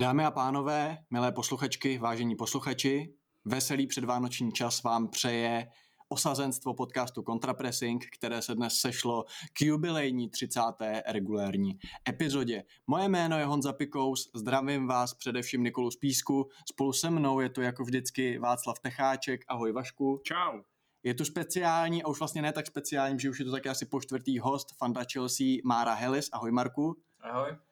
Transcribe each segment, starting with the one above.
Dámy a pánové, milé posluchačky, vážení posluchači, veselý předvánoční čas vám přeje osazenstvo podcastu Contrapressing, které se dnes sešlo k jubilejní 30. regulérní epizodě. Moje jméno je Honza Pikous, zdravím vás především Nikolu Spísku, spolu se mnou je tu jako vždycky Václav Techáček, ahoj Vašku. Čau. Je tu speciální, a už vlastně ne tak speciální, že už je to taky asi po čtvrtý host, fanda Chelsea Mára Hellis, ahoj Marku. Ahoj.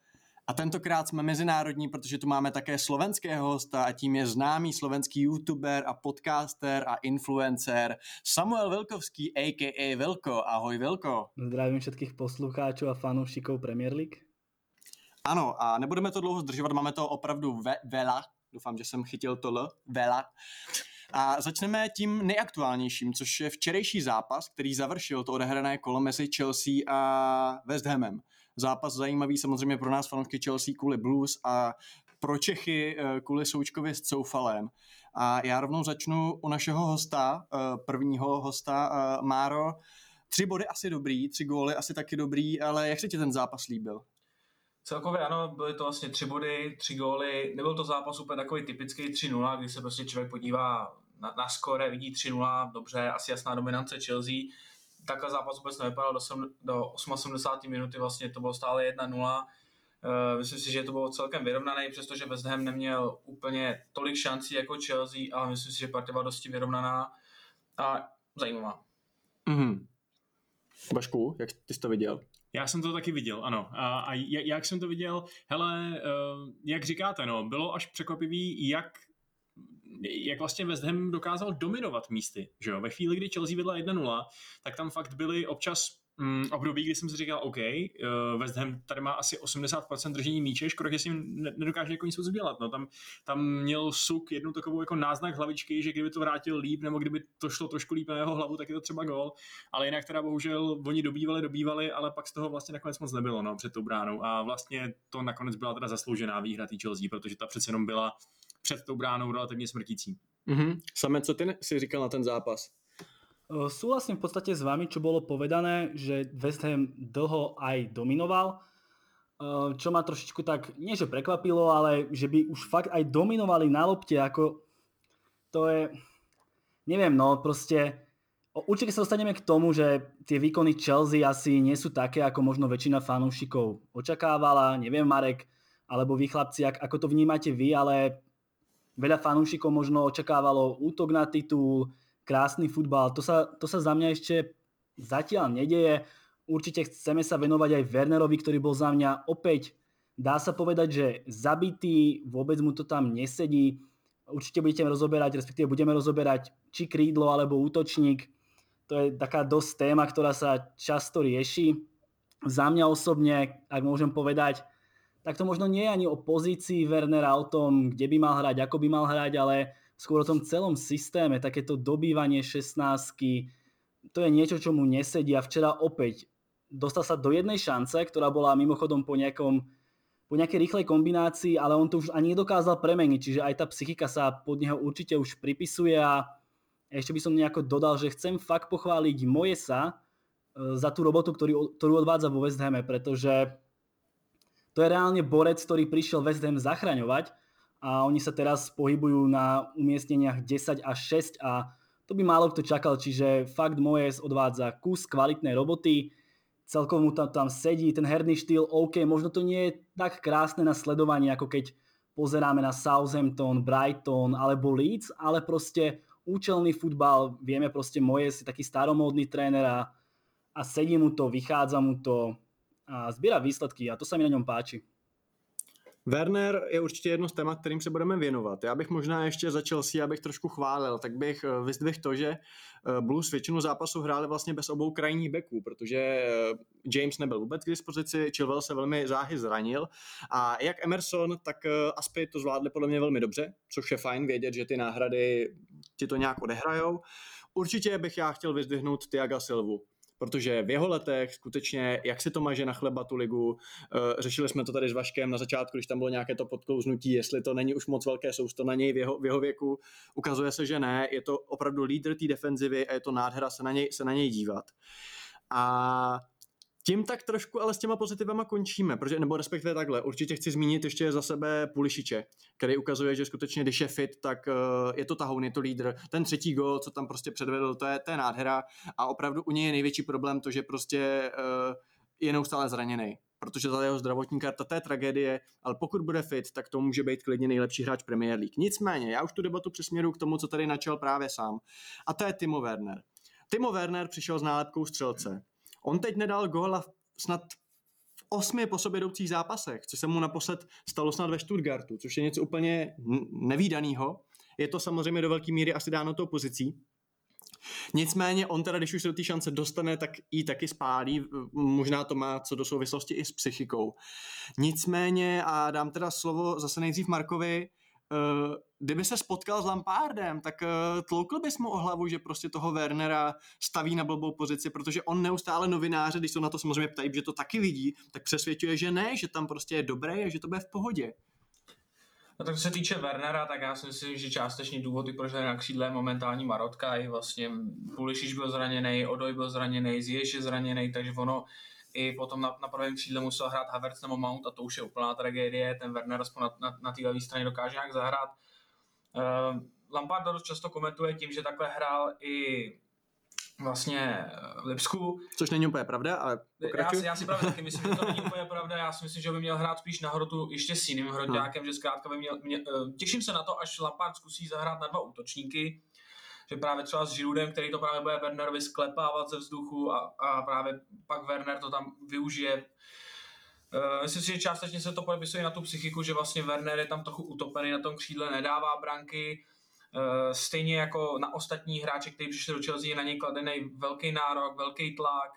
A tentokrát jsme mezinárodní, protože tu máme také slovenského hosta a tím je známý slovenský youtuber a podcaster a influencer Samuel Velkovský, a.k.a. Velko. Ahoj Velko. Zdravím všetkých poslucháčů a fanoušiků Premier League. Ano, a nebudeme to dlouho zdržovat, máme to opravdu ve, vela. Doufám, že jsem chytil to L. Vela. A začneme tím nejaktuálnějším, což je včerejší zápas, který završil to odehrané kolo mezi Chelsea a West Hamem. Zápas zajímavý samozřejmě pro nás fanoušky Chelsea kvůli Blues a pro Čechy eh, kvůli Součkovi s Coufalem. A já rovnou začnu u našeho hosta, eh, prvního hosta, eh, Máro. Tři body asi dobrý, tři góly asi taky dobrý, ale jak se ti ten zápas líbil? Celkově ano, byly to vlastně tři body, tři góly. Nebyl to zápas úplně takový typický 3-0, kdy se prostě člověk podívá na, na skore, vidí 3-0, dobře, asi jasná dominance Chelsea. Takhle zápas vůbec nevypadal do, do 88 minuty, vlastně to bylo stále 1-0. Uh, myslím si, že to bylo celkem vyrovnané, přestože West Ham neměl úplně tolik šancí jako Chelsea, ale myslím si, že partie byla dosti vyrovnaná a zajímavá. Mm-hmm. Bašku, jak ty jsi to viděl? Já jsem to taky viděl, ano. A, a jak jsem to viděl? Hele, uh, jak říkáte, no, bylo až překvapivý, jak jak vlastně West Ham dokázal dominovat místy, že jo? Ve chvíli, kdy Chelsea vedla 1-0, tak tam fakt byly občas mm, období, kdy jsem si říkal, OK, uh, West Ham tady má asi 80% držení míče, škoda, že si nedokáže jako nic udělat. No, tam, tam měl Suk jednu takovou jako náznak hlavičky, že kdyby to vrátil líp, nebo kdyby to šlo trošku líp na jeho hlavu, tak je to třeba gol. Ale jinak teda bohužel oni dobývali, dobývali, ale pak z toho vlastně nakonec moc nebylo no, před tou bránou. A vlastně to nakonec byla teda zasloužená výhra té Chelsea, protože ta přece jenom byla před tou bránou relativně smrtící. Mm-hmm. Same, co ty si říkal na ten zápas? Súhlasím v podstate s vami, čo bolo povedané, že West Ham dlho aj dominoval, čo ma trošičku tak, nie že prekvapilo, ale že by už fakt aj dominovali na lopte, ako to je, neviem, no proste určite sa dostaneme k tomu, že tie výkony Chelsea asi nie sú také, ako možno väčšina fanúšikov očakávala, neviem Marek, alebo vy chlapci, ako to vnímate vy, ale veľa fanúšikov možno očakávalo útok na titul, krásny futbal. To sa, to sa za mňa ešte zatiaľ nedeje. Určite chceme sa venovať aj Wernerovi, ktorý bol za mňa opäť, dá sa povedať, že zabitý, vôbec mu to tam nesedí. Určite budete rozoberať, respektíve budeme rozoberať či krídlo alebo útočník. To je taká dosť téma, ktorá sa často rieši. Za mňa osobne, ak môžem povedať, tak to možno nie je ani o pozícii Wernera, o tom, kde by mal hrať, ako by mal hrať, ale skôr o tom celom systéme, takéto dobývanie 16 to je niečo, čo mu nesedí. A včera opäť dostal sa do jednej šance, ktorá bola mimochodom po nejakom po nejakej rýchlej kombinácii, ale on to už ani nedokázal premeniť, čiže aj tá psychika sa pod neho určite už pripisuje. A ešte by som nejako dodal, že chcem fakt pochváliť Mojesa e, za tú robotu, ktorý, ktorú odvádza vo West Hame, pretože to je reálne borec, ktorý prišiel West Ham zachraňovať a oni sa teraz pohybujú na umiestneniach 10 až 6 a to by málo kto čakal, čiže fakt Moyes odvádza kus kvalitnej roboty, celkovo mu tam, tam sedí ten herný štýl, OK, možno to nie je tak krásne na sledovanie, ako keď pozeráme na Southampton, Brighton alebo Leeds, ale proste účelný futbal, vieme proste Moyes je taký staromódny tréner a, a sedí mu to, vychádza mu to, a sbírá výsledky a to se mi na něm páči. Werner je určitě jedno z témat, kterým se budeme věnovat. Já bych možná ještě začal si, abych trošku chválil, tak bych eh, vyzdvihl to, že eh, Blues většinu zápasů hráli vlastně bez obou krajních beků, protože eh, James nebyl vůbec k dispozici, Chilwell se velmi záhy zranil a jak Emerson, tak Aspy to zvládli podle mě velmi dobře, což je fajn vědět, že ty náhrady ti to nějak odehrajou. Určitě bych já chtěl vyzdvihnout Tiaga Silvu protože v jeho letech skutečně, jak si to maže na chleba tu ligu, eh, řešili jsme to tady s Vaškem na začátku, když tam bylo nějaké to podklouznutí, jestli to není už moc velké sousto na něj v jeho, v jeho věku, ukazuje se, že ne, je to opravdu lídr té defenzivy a je to nádhera se na něj, se na něj dívat. A tím tak trošku ale s těma pozitivama končíme, protože, nebo respektive takhle, určitě chci zmínit ještě za sebe Pulišiče, který ukazuje, že skutečně, když je fit, tak uh, je to tahoun, je to lídr. Ten třetí gol, co tam prostě předvedl, to je, to je nádhera a opravdu u něj je největší problém to, že prostě uh, je neustále zraněný protože za jeho zdravotní karta to je tragédie, ale pokud bude fit, tak to může být klidně nejlepší hráč Premier League. Nicméně, já už tu debatu přesměru k tomu, co tady načal právě sám. A to je Timo Werner. Timo Werner přišel s nálepkou střelce. On teď nedal góla snad v osmi po sobě jdoucích zápasech, co se mu naposled stalo snad ve Stuttgartu, což je něco úplně nevýdaného. Je to samozřejmě do velké míry asi dáno tou pozicí, Nicméně on teda, když už se do té šance dostane, tak ji taky spálí, možná to má co do souvislosti i s psychikou. Nicméně, a dám teda slovo zase nejdřív Markovi, uh, kdyby se spotkal s Lampardem, tak uh, tloukl bys mu o hlavu, že prostě toho Wernera staví na blbou pozici, protože on neustále novináře, když se na to samozřejmě ptají, že to taky vidí, tak přesvědčuje, že ne, že tam prostě je dobré a že to bude v pohodě. No tak co se týče Wernera, tak já si myslím, že částečný důvod, proč je na křídle je momentální Marotka, i vlastně Pulišič byl zraněný, Odoj byl zraněný, Ziyech je zraněný, takže ono i potom na, na pravém křídle musel hrát Havertz nebo Mount a to už je úplná tragédie, ten Werner aspoň na, na, na té levé straně dokáže nějak zahrát. Uh, Lampard dost často komentuje tím, že takhle hrál i vlastně eh, v Lipsku. Což není úplně pravda, ale já si, já si právě taky myslím, že to není úplně pravda. Já si myslím, že by měl hrát spíš na hrotu ještě s jiným hroťákem, hmm. že zkrátka by měl, mě, eh, těším se na to, až Lampard zkusí zahrát na dva útočníky, že právě třeba s Žiludem, který to právě bude Wernerovi sklepávat ze vzduchu a, a právě pak Werner to tam využije. Uh, myslím si, že částečně se to podepisuje na tu psychiku, že vlastně Werner je tam trochu utopený na tom křídle, nedává branky, uh, stejně jako na ostatní hráče, kteří přišli do Chelsea, je na něj kladený velký nárok, velký tlak.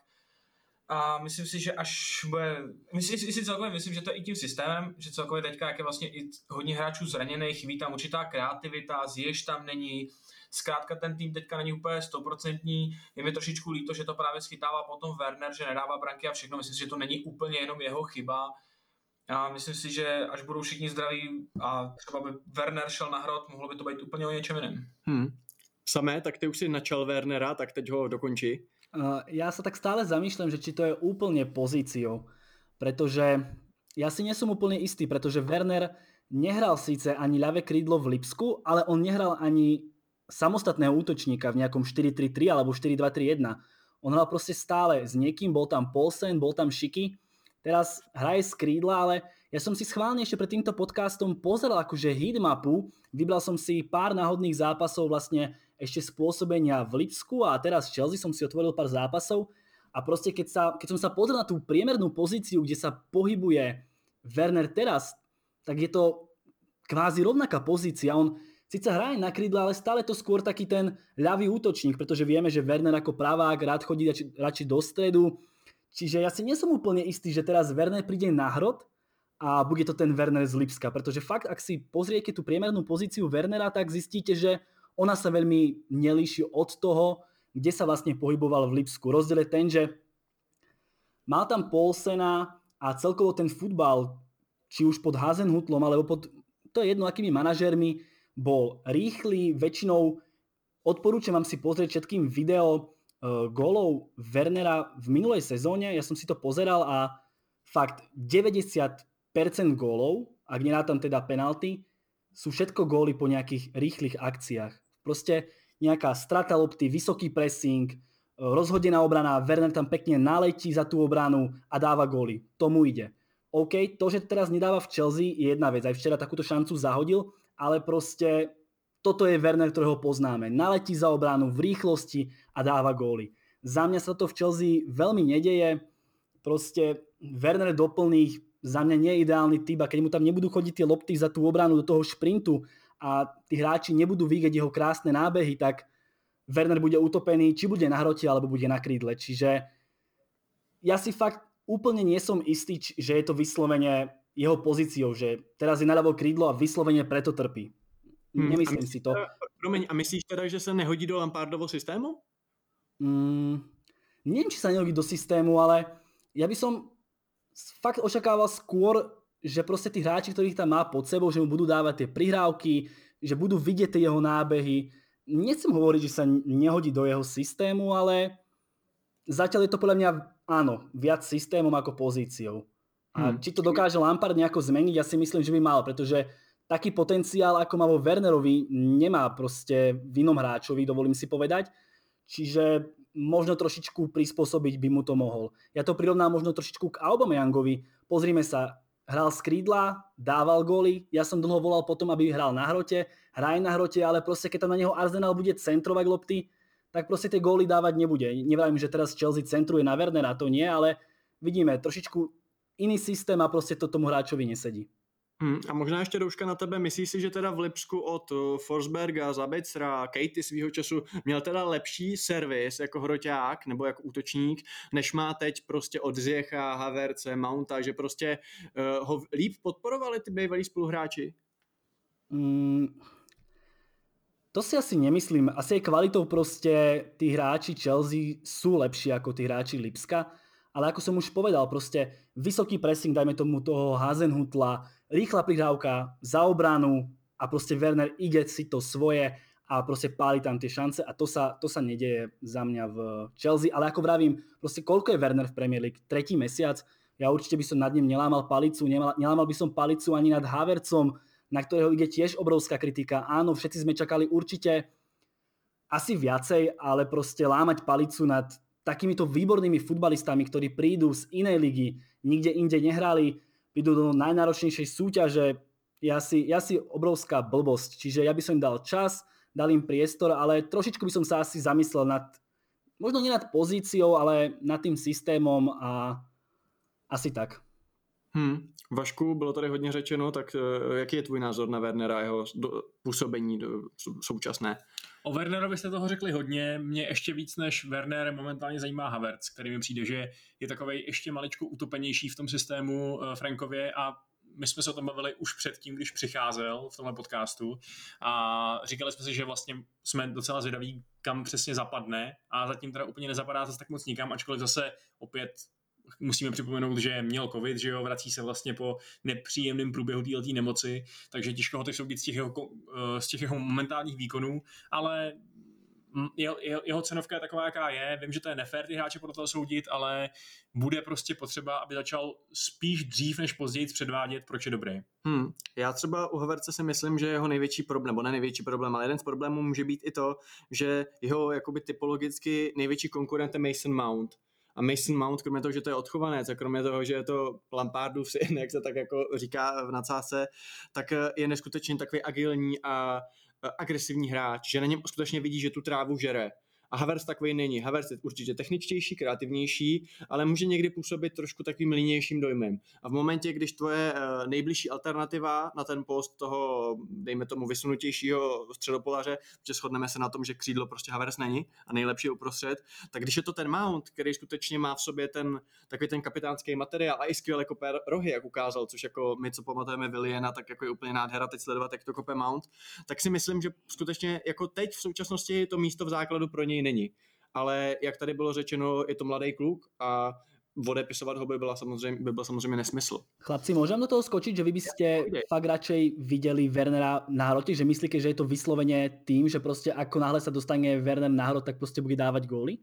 A myslím si, že až bude, myslím si celkově, myslím, že to je i tím systémem, že celkově teďka, jak je vlastně i hodně hráčů zraněných, chybí tam určitá kreativita, zješ tam není, Zkrátka ten tým teďka není úplně stoprocentní. Je mi trošičku líto, že to právě schytává potom Werner, že nedává branky a všechno. Myslím si, že to není úplně jenom jeho chyba. A myslím si, že až budou všichni zdraví a třeba by Werner šel na hrot, mohlo by to být úplně o něčem jiném. Hmm. Samé, tak ty už si načal Wernera, tak teď ho dokončí. Uh, já se tak stále zamýšlím, že či to je úplně pozíciou, protože já si nie som úplne istý, pretože Werner nehral síce ani ľavé krídlo v Lipsku, ale on nehral ani samostatného útočníka v nejakom 4-3-3 alebo 4-2-3-1. On hral proste stále s niekým, bol tam Polsen, bol tam Šiky, teraz hraje z krídla, ale ja som si schválne ešte pred týmto podcastom pozeral akože hitmapu, vybral som si pár náhodných zápasov vlastne ešte spôsobenia v Lipsku a teraz v Chelsea som si otvoril pár zápasov a proste keď, sa, keď som sa pozrel na tú priemernú pozíciu, kde sa pohybuje Werner teraz, tak je to kvázi rovnaká pozícia. On Sice hraje na krídle, ale stále to skôr taký ten ľavý útočník, pretože vieme, že Werner ako pravák rád chodí radši, do stredu. Čiže ja si nie som úplne istý, že teraz Werner príde na hrot a bude to ten Werner z Lipska, pretože fakt, ak si pozriete tú priemernú pozíciu Wernera, tak zistíte, že ona sa veľmi nelíši od toho, kde sa vlastne pohyboval v Lipsku. Rozdiel je ten, že mal tam Polsena a celkovo ten futbal, či už pod Hazenhutlom, alebo pod, to je jedno akými manažérmi, bol rýchly, väčšinou odporúčam vám si pozrieť všetkým video uh, gólov Wernera v minulej sezóne, ja som si to pozeral a fakt 90% gólov, ak nerátam teda penalty, sú všetko góly po nejakých rýchlych akciách. Proste nejaká strata lopty, vysoký pressing, rozhodená obrana, Werner tam pekne naletí za tú obranu a dáva góly. Tomu ide. OK, to, že teraz nedáva v Chelsea je jedna vec. Aj včera takúto šancu zahodil, ale proste toto je Werner, ktorého poznáme. Naletí za obranu v rýchlosti a dáva góly. Za mňa sa to v Chelsea veľmi nedeje. Proste Werner doplných za mňa nie je ideálny typ a keď mu tam nebudú chodiť tie lopty za tú obranu do toho šprintu a tí hráči nebudú vidieť jeho krásne nábehy, tak Werner bude utopený, či bude na hrote, alebo bude na krídle. Čiže ja si fakt úplne nie som istý, že je to vyslovene jeho pozíciou, že teraz je naľavo krídlo a vyslovene preto trpí. Hmm, Nemyslím si to. promiň, a myslíš teda, že se nehodí do Lampardovho systému? Mm, neviem, či sa nehodí do systému, ale ja by som fakt očakával skôr, že proste tí hráči, ktorých tam má pod sebou, že mu budú dávať tie prihrávky, že budú vidieť tie jeho nábehy. Nechcem hovoriť, že sa nehodí do jeho systému, ale zatiaľ je to podľa mňa áno, viac systémom ako pozíciou. A hmm. či to dokáže Lampard nejako zmeniť, ja si myslím, že by mal, pretože taký potenciál, ako má vo Wernerovi, nemá proste v inom hráčovi, dovolím si povedať. Čiže možno trošičku prispôsobiť by mu to mohol. Ja to prirovnám možno trošičku k Aubameyangovi. Pozrime sa, hral z krídla, dával góly, ja som dlho volal potom, aby hral na hrote, hraje na hrote, ale proste keď tam na neho Arsenal bude centrovať lopty, tak proste tie góly dávať nebude. Neviem, že teraz Chelsea centruje na Wernera, to nie, ale vidíme, trošičku iný systém a prostě to tomu hráčovi nesedí. Hmm, a možná ještě douška na tebe, myslíš si, že teda v Lipsku od eh, Forsberga, Zabecra, Katy svýho času měl teda lepší servis jako hroťák nebo jako útočník, než má teď prostě od Ziecha, Haverce, Mounta, že prostě uh, ho líp podporovali ty bývalí spoluhráči? Hmm, to si asi nemyslím. Asi aj kvalitou prostě tí hráči Chelsea sú lepší ako tí hráči Lipska ale ako som už povedal, proste vysoký pressing, dajme tomu toho Hazenhutla, rýchla prihrávka za obranu a proste Werner ide si to svoje a proste páli tam tie šance a to sa, to sa nedieje za mňa v Chelsea, ale ako vravím, proste koľko je Werner v Premier League? Tretí mesiac, ja určite by som nad ním nelámal palicu, nelámal by som palicu ani nad Havercom, na ktorého ide tiež obrovská kritika. Áno, všetci sme čakali určite asi viacej, ale proste lámať palicu nad takýmito výbornými futbalistami, ktorí prídu z inej ligy, nikde inde nehrali, prídu do najnáročnejšej súťaže, je asi, je asi obrovská blbosť. Čiže ja by som im dal čas, dal im priestor, ale trošičku by som sa asi zamyslel nad, možno nie nad pozíciou, ale nad tým systémom a asi tak. Hmm. Vašku, bylo tady hodně řečeno, tak eh, jaký je tvůj názor na Wernera a jeho působení současné? O Wernerovi jste toho řekli hodně, mě ještě víc než Werner momentálně zajímá Havertz, který mi přijde, že je takový ještě maličko utopenější v tom systému eh, Frankově. A my jsme se o tom bavili už předtím, když přicházel v tomhle podcastu. A říkali jsme si, že vlastně jsme docela zvědaví, kam přesně zapadne. A zatím teda úplně nezapadá zase tak moc nikam, ačkoliv zase opět musíme připomenout, že měl covid, že jo, vrací se vlastně po nepříjemném průběhu této nemoci, takže těžko ho teď soudit z těch jeho, eh, z těch jeho momentálních výkonů, ale jeho, jeho, jeho cenovka je taková, jaká je. Vím, že to je nefér ty hráče podle toho soudit, ale bude prostě potřeba, aby začal spíš dřív než později předvádět, proč je dobrý. Hmm. Já třeba u Haverce si myslím, že jeho největší problém, nebo ne největší problém, ale jeden z problémů může být i to, že jeho jakoby typologicky největší konkurent je Mason Mount a Mason Mount, kromě toho, že to je odchovanec a kromě toho, že je to Lampardův syn, jak se tak jako říká v nadsázce, tak eh, je neskutečně takový agilní a eh, agresivní hráč, že na něm skutečně vidí, že tu trávu žere a Havertz takový není. Havertz je určitě techničtější, kreativnější, ale může někdy působit trošku takovým línějším dojmem. A v momentě, když tvoje eh, nejbližší alternativa na ten post toho, dejme tomu, vysunutějšího středopolaře, že shodneme se na tom, že křídlo prostě Havertz není a nejlepší je uprostřed, tak když je to ten Mount, který skutečně má v sobě ten takový ten kapitánský materiál a i skvěle kope rohy, jak ukázal, což jako my, co pamatujeme Williana, tak jako je úplně nádhera teď sledovat, jak to kope Mount, tak si myslím, že skutečně jako teď v současnosti to místo v základu pro něj není. Ale jak tady bylo řečeno, je to mladý kluk a odepisovat ho by, byla samozřejmě, by byl samozřejmě nesmysl. Chlapci, můžem do toho skočiť, že vy byste ja, fakt radšej viděli Wernera na hrote, že myslíte, že je to vysloveně tým, že prostě ako náhle se dostane Werner na hrot, tak prostě bude dávat góly?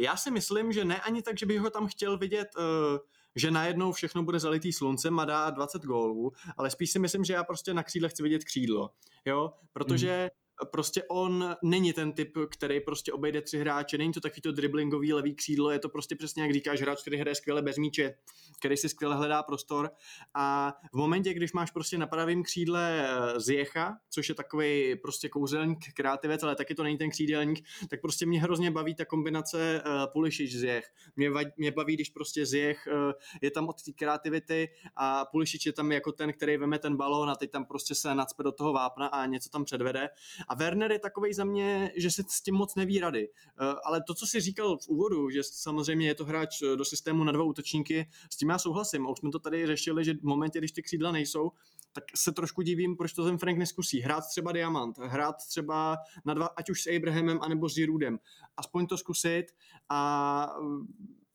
Já si myslím, že ne ani tak, že bych ho tam chtěl vidět uh, že najednou všechno bude zalitý sluncem a dá 20 gólů, ale spíš si myslím, že já prostě na křídle chci vidět křídlo, jo, protože mm prostě on není ten typ, který prostě obejde tři hráče, není to takový to driblingový levý křídlo, je to prostě přesně jak říkáš, hráč, který hraje skvěle bez míče, který si skvěle hledá prostor. A v momentě, když máš prostě na pravém křídle eh, Zjecha, což je takový prostě kouzelník, kreativec, ale taky to není ten křídelník, tak prostě mě hrozně baví ta kombinace uh, Pulišič Zjech. Mě, mě baví, když prostě Zjech uh, je tam od té kreativity a Pulišič je tam jako ten, který veme ten balón a teď tam prostě se nacpe do toho vápna a něco tam předvede a Werner je takový za mě, že se s tím moc neví rady. Eh, ale to, co si říkal v úvodu, že samozřejmě je to hráč eh, do systému na dva útočníky, s tím já souhlasím. A už jsme to tady řešili, že v momentě, když ty křídla nejsou, tak se trošku divím, proč to ten Frank neskusí. Hrát třeba Diamant, hrát třeba na dva, ať už s Abrahamem, anebo s Giroudem. Aspoň to zkusit a mm,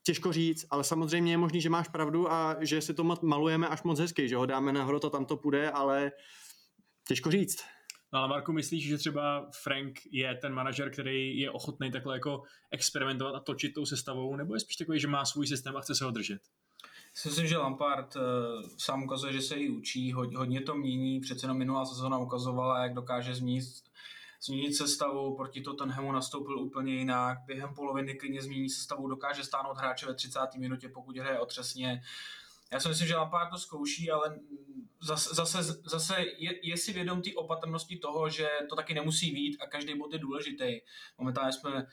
těžko říct, ale samozřejmě je možný, že máš pravdu a že si to malujeme až moc hezky, že ho dáme na hrot a tam to půjde, ale těžko říct. No ale Marku, myslíš, že třeba Frank je ten manažer, který je ochotný takhle jako experimentovat a točit tou sestavou, nebo je spíš takový, že má svůj systém a chce se ho držet? Myslím, že Lampard uh, sám ukazuje, že se jí učí, hodně, to mění, přece jenom minulá sezóna ukazovala, jak dokáže změnit, změnit sestavu, proti Tottenhamu nastoupil úplně jinak, během poloviny klidně změní sestavu, dokáže stáhnout hráče ve 30. minutě, pokud hraje otřesně. Já si myslím, že Lampard to zkouší, ale zase, zase, zase je, je si vědom té opatrnosti toho, že to taky nemusí být a každý bod je důležitý. Momentálně jsme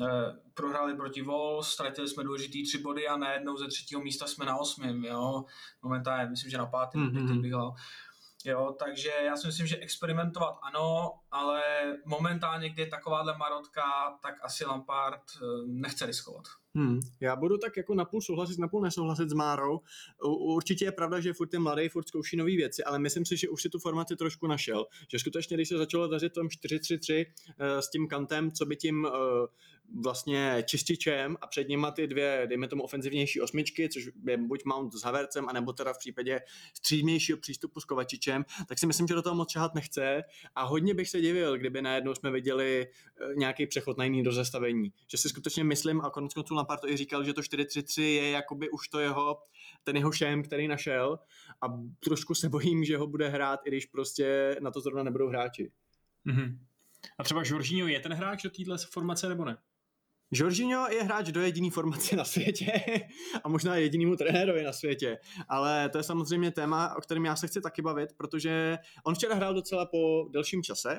Eh, prohráli proti Wolves, ztratili jsme důležitý tři body a najednou ze třetího místa jsme na osmém, jo. Momentálně myslím, že na pátém, mm-hmm. bych Jo, takže já si myslím, že experimentovat ano, ale momentálně, kdy je takováhle marotka, tak asi Lampard eh, nechce riskovat. Hmm. Já budu tak jako napůl souhlasit, napůl nesouhlasit s Márou. Určitě je pravda, že furt je mladý, furt zkouší nové věci, ale myslím si, že už si tu formaci trošku našel. Že skutečně, když se začalo dařit tom 4-3-3 uh, s tím kantem, co by tím uh, vlastně čističem a před nima ty dvě, dejme tomu, ofenzivnější osmičky, což je buď Mount s Havercem, anebo teda v případě střídnějšího přístupu s Kovačičem, tak si myslím, že do toho moc čahat nechce a hodně bych se divil, kdyby najednou jsme viděli eh, nějaký přechod na jiný dozastavení. Že si skutečně myslím, a konec konců Lampard to i říkal, že to 4-3-3 je jakoby už to jeho, ten jeho šém, který našel a trošku se bojím, že ho bude hrát, i když prostě na to zrovna nebudou hráči. Mm-hmm. A třeba Jorginho je ten hráč do téhle formace nebo ne? Jorginho je hráč do jediný formace na světě a možná jedinýmu trenérovi na světě, ale to je samozřejmě téma, o kterém já se chci taky bavit, protože on včera hrál docela po delším čase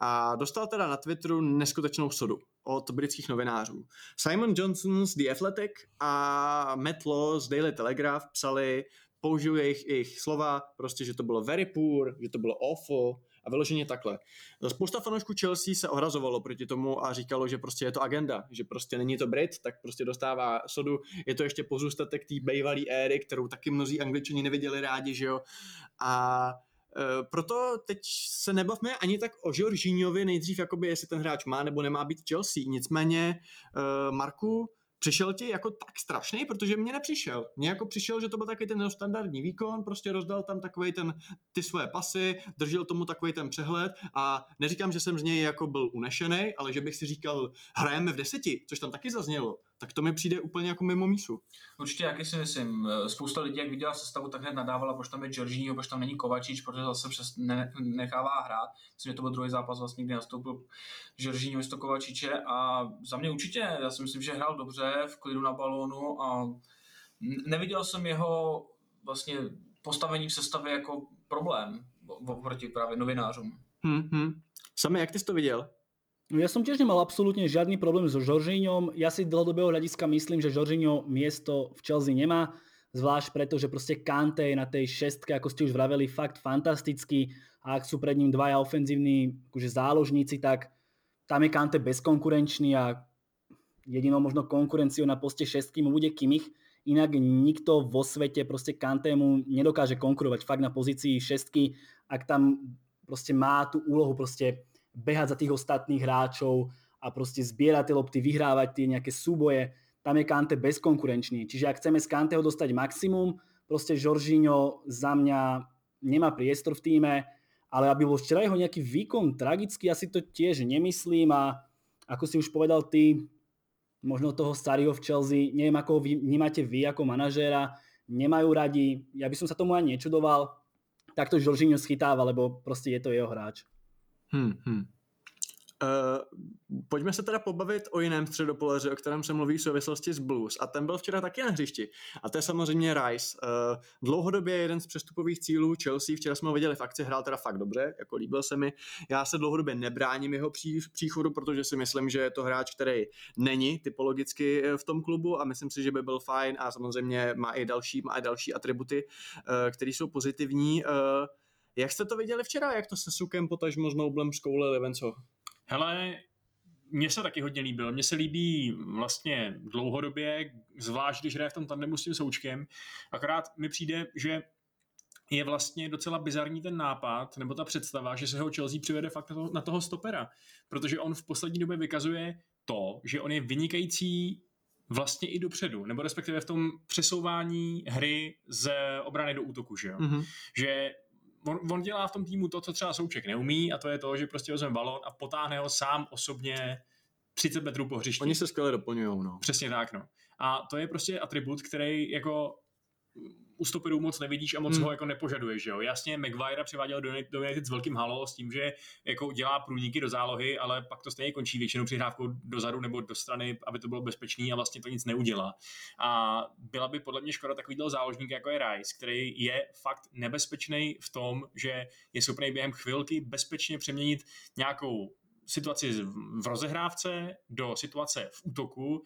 a dostal teda na Twitteru neskutečnou sodu od britských novinářů. Simon Johnson z The Athletic a Matt Law z Daily Telegraph psali, použiju jejich, jejich slova, prostě, že to bylo very poor, že to bylo awful, a vyloženě takhle. Spousta fanoušků Chelsea se ohrazovalo proti tomu a říkalo, že prostě je to agenda, že prostě není to Brit, tak prostě dostává sodu. Je to ještě pozůstatek té bývalé éry, kterou taky mnozí angličani neviděli rádi, že jo. A e, proto teď se nebavme ani tak o Jorginhovi nejdřív, jakoby jestli ten hráč má nebo nemá být Chelsea. Nicméně, e, Marku, Přišel ti jako tak strašný, protože mě nepřišel. Mně jako přišel, že to byl takový ten standardní výkon, prostě rozdal tam takový ten, ty svoje pasy, držel tomu takový ten přehled a neříkám, že jsem z něj jako byl unešený, ale že bych si říkal, hrajeme v deseti, což tam taky zaznělo tak to mi přijde úplně jako mimo mísu. Určitě, jaký si myslím. Spousta lidí, jak viděla sestavu, tak hned nadávala, proč tam je Jorginho, proč tam není Kovačič, protože zase přes ne, nechává hrát. Myslím, že to byl druhý zápas, vlastně, kdy nastoupil Jorginho místo Kovačiče a za mě určitě, já si myslím, že hrál dobře, v klidu na balónu a neviděl jsem jeho vlastně postavení v sestavě jako problém proti právě novinářům. Hmm, hmm. Sami, jak ty jsi to viděl? No ja som tiež nemal absolútne žiadny problém so Žoržíňom. Ja si dlhodobého hľadiska myslím, že Žoržíňo miesto v Chelsea nemá, zvlášť preto, že proste Kante je na tej šestke, ako ste už vraveli, fakt fantastický a ak sú pred ním dvaja ofenzívni akože záložníci, tak tam je Kante bezkonkurenčný a jedinou možno konkurenciou na poste šestky mu bude Kimich. Inak nikto vo svete proste Kantému nedokáže konkurovať fakt na pozícii šestky, ak tam proste má tú úlohu proste behať za tých ostatných hráčov a proste zbierať tie lopty, vyhrávať tie nejaké súboje. Tam je Kante bezkonkurenčný. Čiže ak chceme z Kanteho dostať maximum, proste Žoržíňo za mňa nemá priestor v týme, ale aby bol včera jeho nejaký výkon tragický, asi to tiež nemyslím a ako si už povedal ty, možno toho starého v Chelsea, neviem ako ho vnímate vy ako manažéra, nemajú radi, ja by som sa tomu ani nečudoval, takto Žoržíňo schytáva, lebo proste je to jeho hráč. Hmm, hmm. Uh, pojďme se teda pobavit o jiném středopoleři, o kterém se mluví v souvislosti s Blues. A ten byl včera taky na hřišti. A to je samozřejmě Rice. Uh, dlouhodobě jeden z přestupových cílů Chelsea. Včera jsme ho viděli v akci, hrál teda fakt dobře, jako líbil se mi. Já se dlouhodobě nebráním jeho pří, příchodu, protože si myslím, že je to hráč, který není typologicky v tom klubu a myslím si, že by byl fajn a samozřejmě má i další, má i další atributy, uh, které jsou pozitivní. Uh, jak jste to viděli včera, jak to se Sukem potažmo s Noblem škoulili, Venco? Hele, mně se taky hodně líbil. Mně se líbí vlastně dlouhodobě, zvlášť když hraje v tom tandemu s tím součkem. Akorát mi přijde, že je vlastně docela bizarní ten nápad, nebo ta představa, že se ho Chelsea přivede fakt na, to, na toho stopera. Protože on v poslední době vykazuje to, že on je vynikající vlastně i dopředu, nebo respektive v tom přesouvání hry z obrany do útoku, že jo? Mm-hmm. Že on, on dělá v tom týmu to, co třeba Souček neumí a to je to, že prostě vezme balon a potáhne ho sám osobně 30 metrů po hřišti. Oni se skvěle doplňují, no. Přesně tak, no. A to je prostě atribut, který jako u stoperů moc nevidíš a moc hmm. ho jako nepožaduješ, že jo. Jasně, Maguire přiváděl do, do s velkým halo s tím, že jako dělá průniky do zálohy, ale pak to stejně končí většinou přihrávkou dozadu nebo do strany, aby to bylo bezpečný a vlastně to nic neudělá. A byla by podle mě škoda takovýhle záložník, jako je Rice, který je fakt nebezpečný v tom, že je schopný během chvilky bezpečně přeměnit nějakou situaci v rozehrávce do situace v útoku, uh,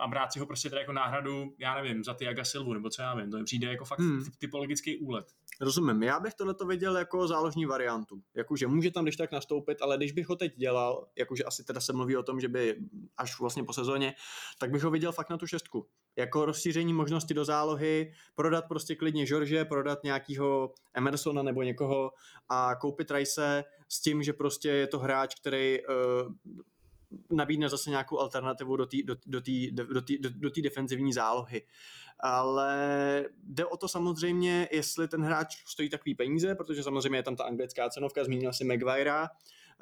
a brát si ho prostě tady jako náhradu, já nevím, za Tiaga Silvu, nebo co já vím, to mi přijde jako fakt hmm. typologický úlet. Rozumím, já bych tohleto viděl jako záložní variantu. Jakože může tam když tak nastoupit, ale když bych ho teď dělal, jakože asi teda se mluví o tom, že by až vlastně po sezóně, tak bych ho viděl fakt na tu šestku. Jako rozšíření možnosti do zálohy, prodat prostě klidně George, prodat nějakého Emersona nebo někoho a koupit Rice s tím, že prostě je to hráč, který uh, nabídne zase nějakou alternativu do té do, do do, do, do, do defenzivní zálohy. Ale jde o to samozřejmě, jestli ten hráč stojí takový peníze, protože samozřejmě je tam ta anglická cenovka, zmínil si Maguirea.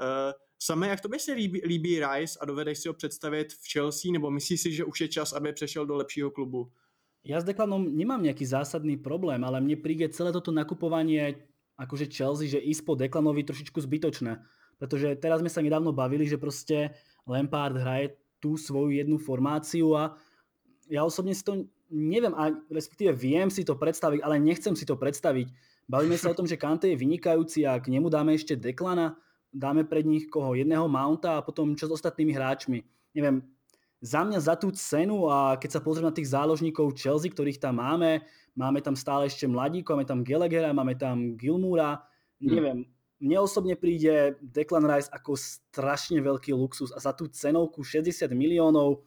Uh, Samé, jak tobě se líbí, líbí Rice a dovedeš si ho představit v Chelsea, nebo myslíš si, že už je čas, aby přešel do lepšího klubu? Ja s Declanom nemám nejaký zásadný problém, ale mne príde celé toto nakupovanie akože Chelsea, že ísť po Declanovi trošičku zbytočné. Pretože teraz sme sa nedávno bavili, že proste Lampard hraje tú svoju jednu formáciu a ja osobne si to neviem, a respektíve viem si to predstaviť, ale nechcem si to predstaviť. Bavíme sa o tom, že Kante je vynikajúci a k nemu dáme ešte Deklana, dáme pred nich koho jedného Mounta a potom čo s ostatnými hráčmi. Neviem, za mňa za tú cenu a keď sa pozriem na tých záložníkov Chelsea, ktorých tam máme, máme tam stále ešte mladíkov, máme tam Gallaghera, máme tam Gilmura, hmm. neviem, mne osobne príde Declan Rice ako strašne veľký luxus a za tú cenovku 60 miliónov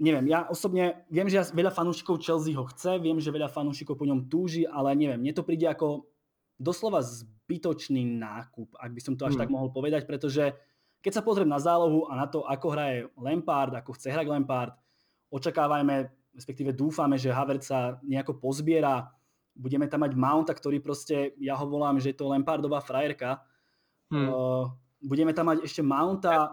neviem, ja osobne viem, že veľa fanúšikov Chelsea ho chce, viem, že veľa fanúšikov po ňom túži, ale neviem, mne to príde ako doslova zbytočný nákup, ak by som to až hmm. tak mohol povedať, pretože keď sa pozriem na zálohu a na to, ako hraje Lampard, ako chce hrať Lampard, očakávajme, respektíve dúfame, že Havertz sa nejako pozbiera, budeme tam mať Mounta, ktorý proste, ja ho volám, že je to Lampardová frajerka. Hmm. Uh, budeme tam mať ešte Mounta,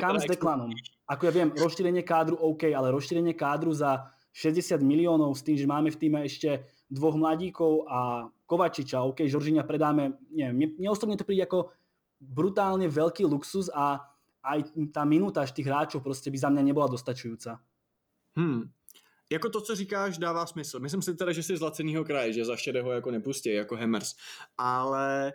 kam s Declanom. Ako ja viem, rozšírenie kádru OK, ale rozšírenie kádru za 60 miliónov s tým, že máme v týme ešte dvoch mladíkov a Kovačiča, OK, Žoržinia predáme, neviem, mne, mne osobne to príde ako brutálne veľký luxus a aj tá minúta tých hráčov proste by za mňa nebola dostačujúca. Hmm jako to, co říkáš, dává smysl. Myslím si teda, že jsi z lacenýho kraje, že za šedého jako nepustí, jako Hemers. Ale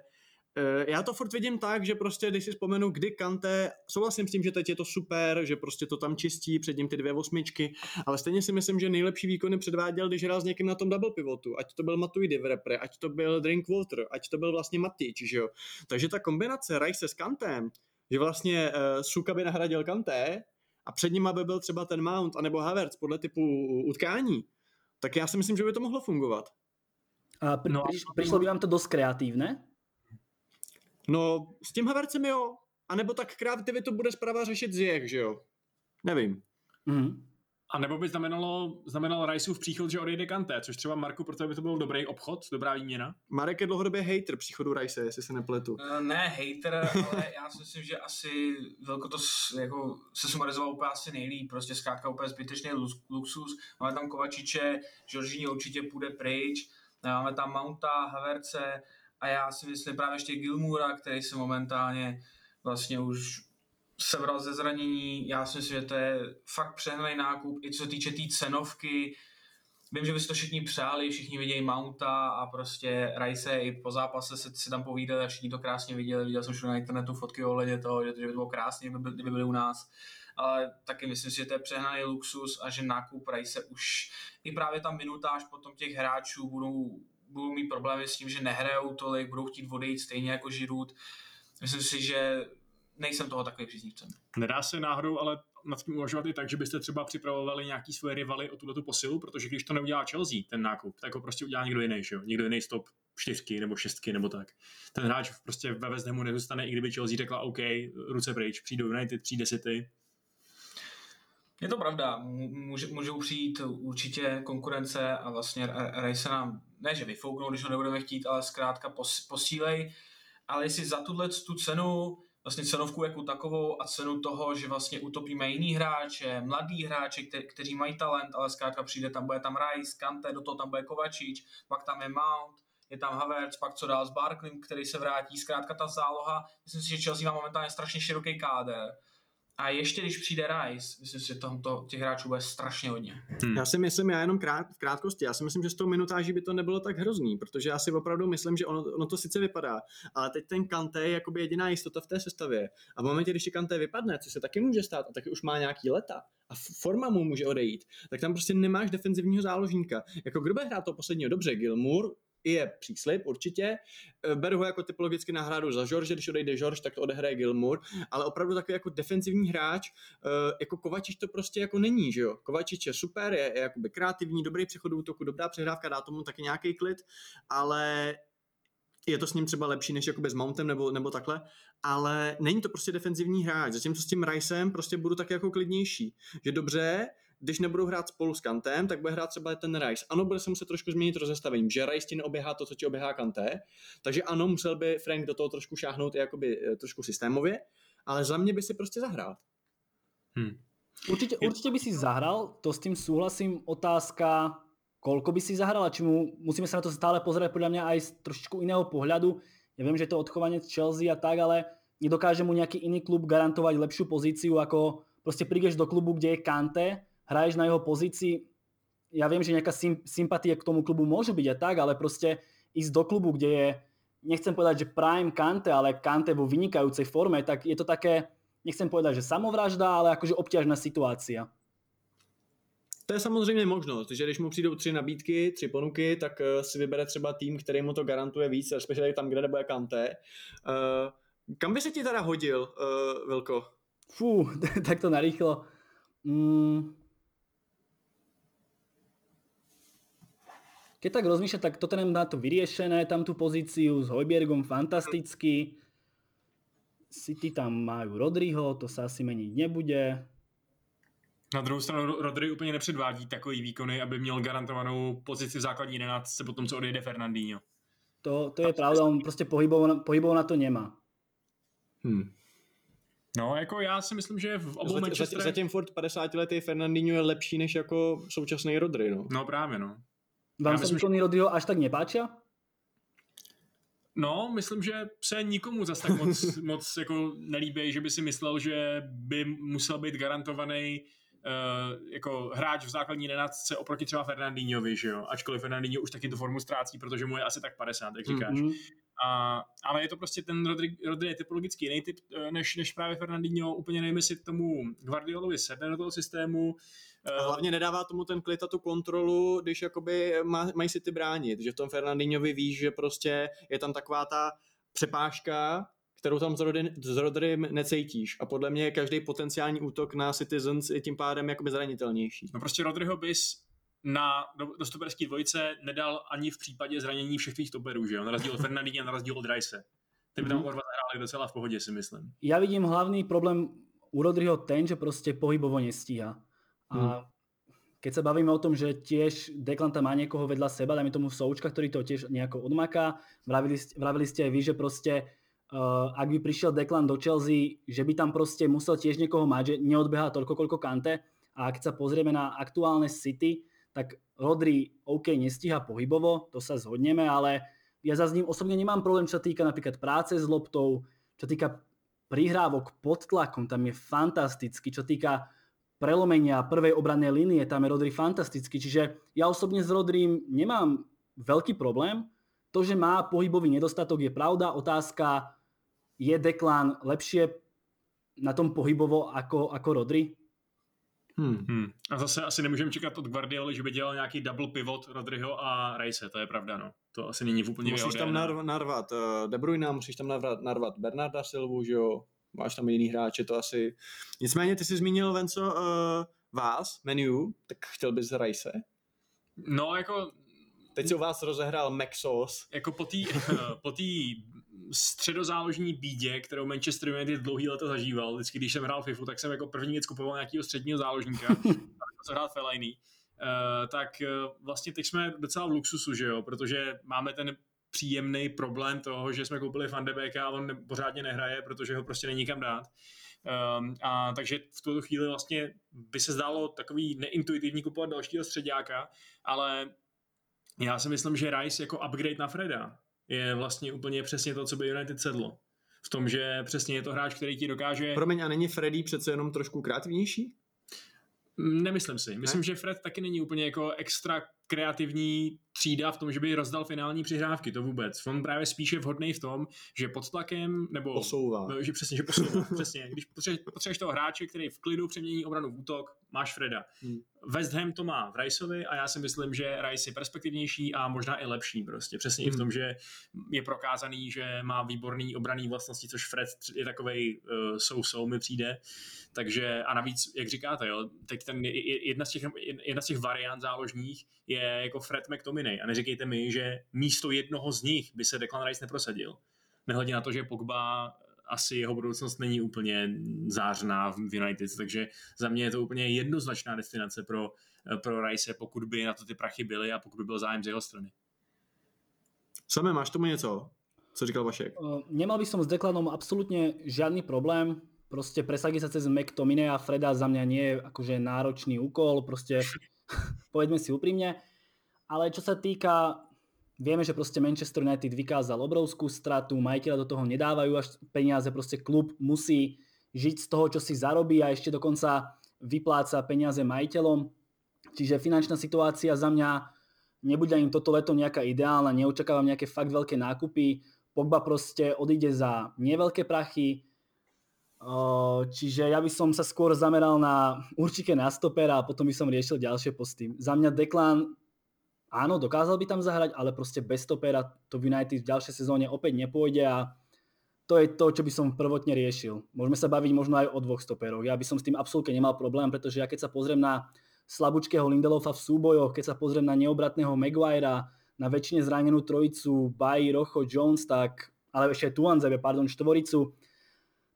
já to furt vidím tak, že prostě, když si vzpomenu, kdy Kante, souhlasím s tím, že teď je to super, že prostě to tam čistí, před ním ty dvě osmičky, ale stejně si myslím, že nejlepší výkony předváděl, když hrál s někým na tom double pivotu, ať to byl Matuidi v repre, ať to byl Drinkwater, ať to byl vlastně Matič, že jo. Takže ta kombinace Rice s Kantem, že vlastně uh, Suka by nahradil Kanté, a před ním by byl třeba ten Mount anebo Havertz podle typu utkání, tak já si myslím, že by to mohlo fungovat. A pr- no, přišlo by vám to dost kreativné? No, s tím Havertzem jo. A nebo tak kreativitu bude zprava řešit Ziyech, že jo? Nevím. Mm. A nebo by znamenalo, znamenalo Riceův příchod, že odejde Kanté, což třeba Marku, pro by to byl dobrý obchod, dobrá výměna. Marek je dlouhodobě hater příchodu Rice, jestli se nepletu. Uh, ne hater, ale já si myslím, že asi velko to jako, se sumarizoval úplně asi nejlíp, prostě zkrátka úplně zbytečný luxus. Máme tam Kovačiče, Žoržíně určitě půjde pryč, máme tam Mounta, Haverce a já si myslím právě ještě Gilmura, který se momentálně vlastně už sebral ze zranění. Já si myslím, že to je fakt přehnaný nákup, i co se týče té tý cenovky. Vím, že by si to všichni přáli, všichni vidějí Mounta a prostě Rice i po zápase se si tam povídali a všichni to krásně viděli. Viděl jsem všude na internetu fotky ohledně toho, že to, by to bylo krásně, kdyby, kdyby byli u nás. Ale taky myslím si, že to je přehnaný luxus a že nákup Rice už i právě tam minutáž potom těch hráčů budou, budou mít problémy s tím, že nehrajou tolik, budou chtít odejít stejně jako Žirut. Myslím si, že nejsem toho takový příznivcem. Nedá se náhodou ale nad tím uvažovat i tak, že byste třeba připravovali nějaký svoje rivaly o tuto posilu, protože když to neudělá Chelsea, ten nákup, tak ho prostě udělá někdo jiný, že jo? Někdo jiný stop čtyřky nebo šestky nebo tak. Ten hráč prostě ve West Hamu nezůstane, i kdyby Chelsea řekla OK, ruce pryč, přijde United, přijde City. Je to pravda, může, můžou přijít určitě konkurence a vlastně Rice nám, ne že vyfouknou, když ho nebudeme chtít, ale zkrátka pos, posílej, ale jestli za tuhle tu cenu, vlastně cenovku jako takovou a cenu toho, že vlastně utopíme jiný hráče, mladý hráče, kte, kteří mají talent, ale zkrátka přijde tam, bude tam Rice, Kante, do toho tam bude Kovačič, pak tam je Mount, je tam Havertz, pak co dál s Barklem, který se vrátí, zkrátka ta záloha, myslím si, že Chelsea má momentálně strašně široký káder, a ještě když přijde Rice, myslím si, že tam to, těch hráčů bude strašně hodně. Hmm. Já si myslím, já jenom krát, v krátkosti, já si myslím, že s tou minutáží by to nebylo tak hrozný, protože já si opravdu myslím, že ono, ono to sice vypadá, ale teď ten Kante je jakoby jediná jistota v té sestavě. A v momentě, když Kante vypadne, co se taky může stát, a taky už má nějaký leta, a forma mu může odejít, tak tam prostě nemáš defenzivního záložníka. Jako kdo bude hrát to posledního dobře, Gilmour, je příslip určitě. Eh, beru ho jako typologicky náhradu za George, když odejde George, tak to odehraje Gilmour, ale opravdu takový jako defenzivní hráč, eh, jako Kovačič to prostě jako není, že jo. Kovačič je super, je, je jakoby kreativní, dobrý přechod útoku, dobrá přehrávka, dá tomu taky nějaký klid, ale je to s ním třeba lepší než jakoby s Mountem nebo, nebo takhle, ale není to prostě defenzivní hráč, zatímco s tím Ricem prostě budu tak jako klidnější, že dobře, když nebudou hrát spolu s Kantem, tak bude hrát třeba ten Rice. Ano, bude se muset trošku změnit rozestavení, že Rice ti neoběhá to, co ti oběhá Kante, takže ano, musel by Frank do toho trošku šáhnout jakoby eh, trošku systémově, ale za mě by si prostě zahrál. Hmm. Určitě, určitě by si zahral, to s tím souhlasím. Otázka, koľko by si zahral a či mu, musíme sa na to stále pozerať podľa mňa aj z trošičku iného pohľadu. Ja viem, že je to odchovanie Chelsea a tak, ale nedokáže mu nejaký iný klub garantovať lepšiu pozíciu, ako proste prídeš do klubu, kde je Kante hraješ na jeho pozícii, ja viem, že nejaká sympatie k tomu klubu môže byť a tak, ale proste ísť do klubu, kde je, nechcem povedať, že prime Kante, ale Kante vo vynikajúcej forme, tak je to také, nechcem povedať, že samovražda, ale akože obťažná situácia. To je samozřejmě možnost, že když mu přijdou tři nabídky, tři ponuky, tak uh, si vybere třeba tým, který mu to garantuje víc, respektive tam, kde nebude Kante. Uh, kam by se ti teda hodil, uh, Vilko? Fú, tak to narýchlo. Mm, keď tak rozmýšľam, tak Tottenham má to vyriešené, tam tú pozíciu s Hojbjergom fantasticky. City tam majú Rodriho, to sa asi meniť nebude. Na druhou stranu Rodri úplně nepředvádí takový výkony, aby měl garantovanou pozici v základní jedenáctce po tom, co odejde Fernandinho. To, to je pravda, on prostě pohybov, pohybov na to nemá. Hmm. No, jako já si myslím, že v obou Manchester... Zatím furt 50 letý Fernandinho je lepší než jako současný Rodri, no. No právě, no. Vám sa výkony že... Rodriho až tak nepáčia? No, myslím, že se nikomu zase tak moc, moc jako nelíbí, že by si myslel, že by musel být garantovaný uh, jako hráč v základní nenácce oproti třeba Fernandinhovi, že jo? Ačkoliv Fernandinho už taky tu formu ztrácí, protože mu je asi tak 50, jak říkáš. Mm-hmm. A, ale je to prostě ten Rodri, Rodri je typologicky jiný typ eh, než, než právě Fernandinho. Úplně nevím, jestli tomu Guardiolovi sedne do toho systému. A hlavně nedává tomu ten klid a tu kontrolu, když jakoby má, mají si ty bránit, že v tom Fernandinhovi víš, že prostě je tam taková ta přepážka, kterou tam s, Rodin, s Rodrym necítíš. A podle mě každý potenciální útok na Citizens je tím pádem jakoby zranitelnější. No prostě Rodryho bys na, do, do stoperské dvojice nedal ani v případě zranění všech tvých stoperů, že jo? Na rozdíl od Fernandinha, na rozdíl od Rice. Ty by tam oba hráli docela v pohodě, si myslím. Já vidím hlavný problém u Rodryho ten, že prostě pohybovo A hmm. keď sa bavíme o tom, že tiež Declan tam má niekoho vedľa seba, dajme tomu Součka, ktorý to tiež nejako odmaká, vravili, vravili ste aj vy, že proste uh, ak by prišiel Declan do Chelsea, že by tam proste musel tiež niekoho mať, že neodbehá toľko, koľko Kante. A keď sa pozrieme na aktuálne City, tak Rodri OK nestíha pohybovo, to sa zhodneme, ale ja za ním osobne nemám problém, čo sa týka napríklad práce s loptou, čo týka prihrávok pod tlakom, tam je fantastický, čo týka prelomenia prvej obrannej línie, tam je Rodri fantastický. Čiže ja osobne s Rodrím nemám veľký problém. To, že má pohybový nedostatok, je pravda. Otázka, je Deklan lepšie na tom pohybovo ako, ako Rodri? Hmm. Hmm. A zase asi nemůžeme čekat od Guardiola, že by dělal nějaký double pivot Rodriho a Rice, to je pravda, no. To asi není v úplně Musíš tam narvat, uh, De Bruyne, musíš tam narvat, narvat Bernarda Silvu, že jo, máš tam jiný hráče, to asi... Nicméně ty jsi zmínil, Venco, uh, vás, menu, tak chtěl bys Rice? No, jako... Teď si u vás rozehrál Maxos. Jako po té po středozáložní bídě, kterou Manchester United dlouhý leta zažíval. Vždycky, když jsem hrál FIFU, tak jsem jako první věc kupoval nějakého středního záložníka, co hrát Fellaini. Uh, tak uh, vlastně teď jsme docela v luxusu, že jo, protože máme ten příjemný problém toho, že jsme koupili Van de Beeka a on ne, pořádně nehraje, protože ho prostě není kam dát. Um, a takže v tuto chvíli vlastně by se zdálo takový neintuitivní kupovat dalšího středáka, ale já si myslím, že Rice jako upgrade na Freda je vlastně úplně přesně to, co by United sedlo. V tom, že přesně je to hráč, který ti dokáže... Promiň, a není Freddy přece jenom trošku kreativnější? Nemyslím si. Myslím, ne? že Fred taky není úplně jako extra kreativní třída v tom, že by rozdal finální přihrávky, to vůbec. On právě spíše vhodný v tom, že pod tlakem, nebo... Posouvá. No, že přesně, že posouvá, přesně. Když potřebuješ, potřebuješ toho hráče, který v klidu přemění obranu v útok, máš Freda. Hmm. West Ham to má v Riceovi a já si myslím, že Rice je perspektivnější a možná i lepší prostě. Přesně hmm. i v tom, že je prokázaný, že má výborný obraný vlastnosti, což Fred je takovej uh, so-so mi přijde. Takže a navíc, jak říkáte, jo, teď ten, jedna, z těch, jedna z těch variant záložních je jako Fred McTominay a neříkejte mi, že místo jednoho z nich by se Declan Rice neprosadil. Nehledě na to, že Pogba asi jeho budoucnost není úplně zářná v United, takže za mě je to úplně jednoznačná destinace pro, pro Rice, pokud by na to ty prachy byly a pokud by byl zájem z jeho strany. Same, máš tomu něco? Co říkal Vašek? Uh, nemal by som s Declanom absolútne žiadny problém. Proste presadiť sa cez McTominay a Freda za mňa nie je akože náročný úkol. Proste povedzme si úprimne. Ale čo sa týka Vieme, že proste Manchester United vykázal obrovskú stratu, majiteľa do toho nedávajú až peniaze, proste klub musí žiť z toho, čo si zarobí a ešte dokonca vypláca peniaze majiteľom. Čiže finančná situácia za mňa nebude ani toto leto nejaká ideálna, neočakávam nejaké fakt veľké nákupy. Pogba proste odíde za neveľké prachy, Čiže ja by som sa skôr zameral na určite na stopera a potom by som riešil ďalšie posty. Za mňa Declan áno, dokázal by tam zahrať, ale proste bez stopera to v United v ďalšej sezóne opäť nepôjde a to je to, čo by som prvotne riešil. Môžeme sa baviť možno aj o dvoch stoperoch. Ja by som s tým absolútne nemal problém, pretože ja keď sa pozriem na slabúčkého Lindelofa v súbojoch, keď sa pozriem na neobratného Maguirea, na väčšine zranenú trojicu Bay, Rocho, Jones, tak, ale ešte Tuanzebe, pardon, štvoricu,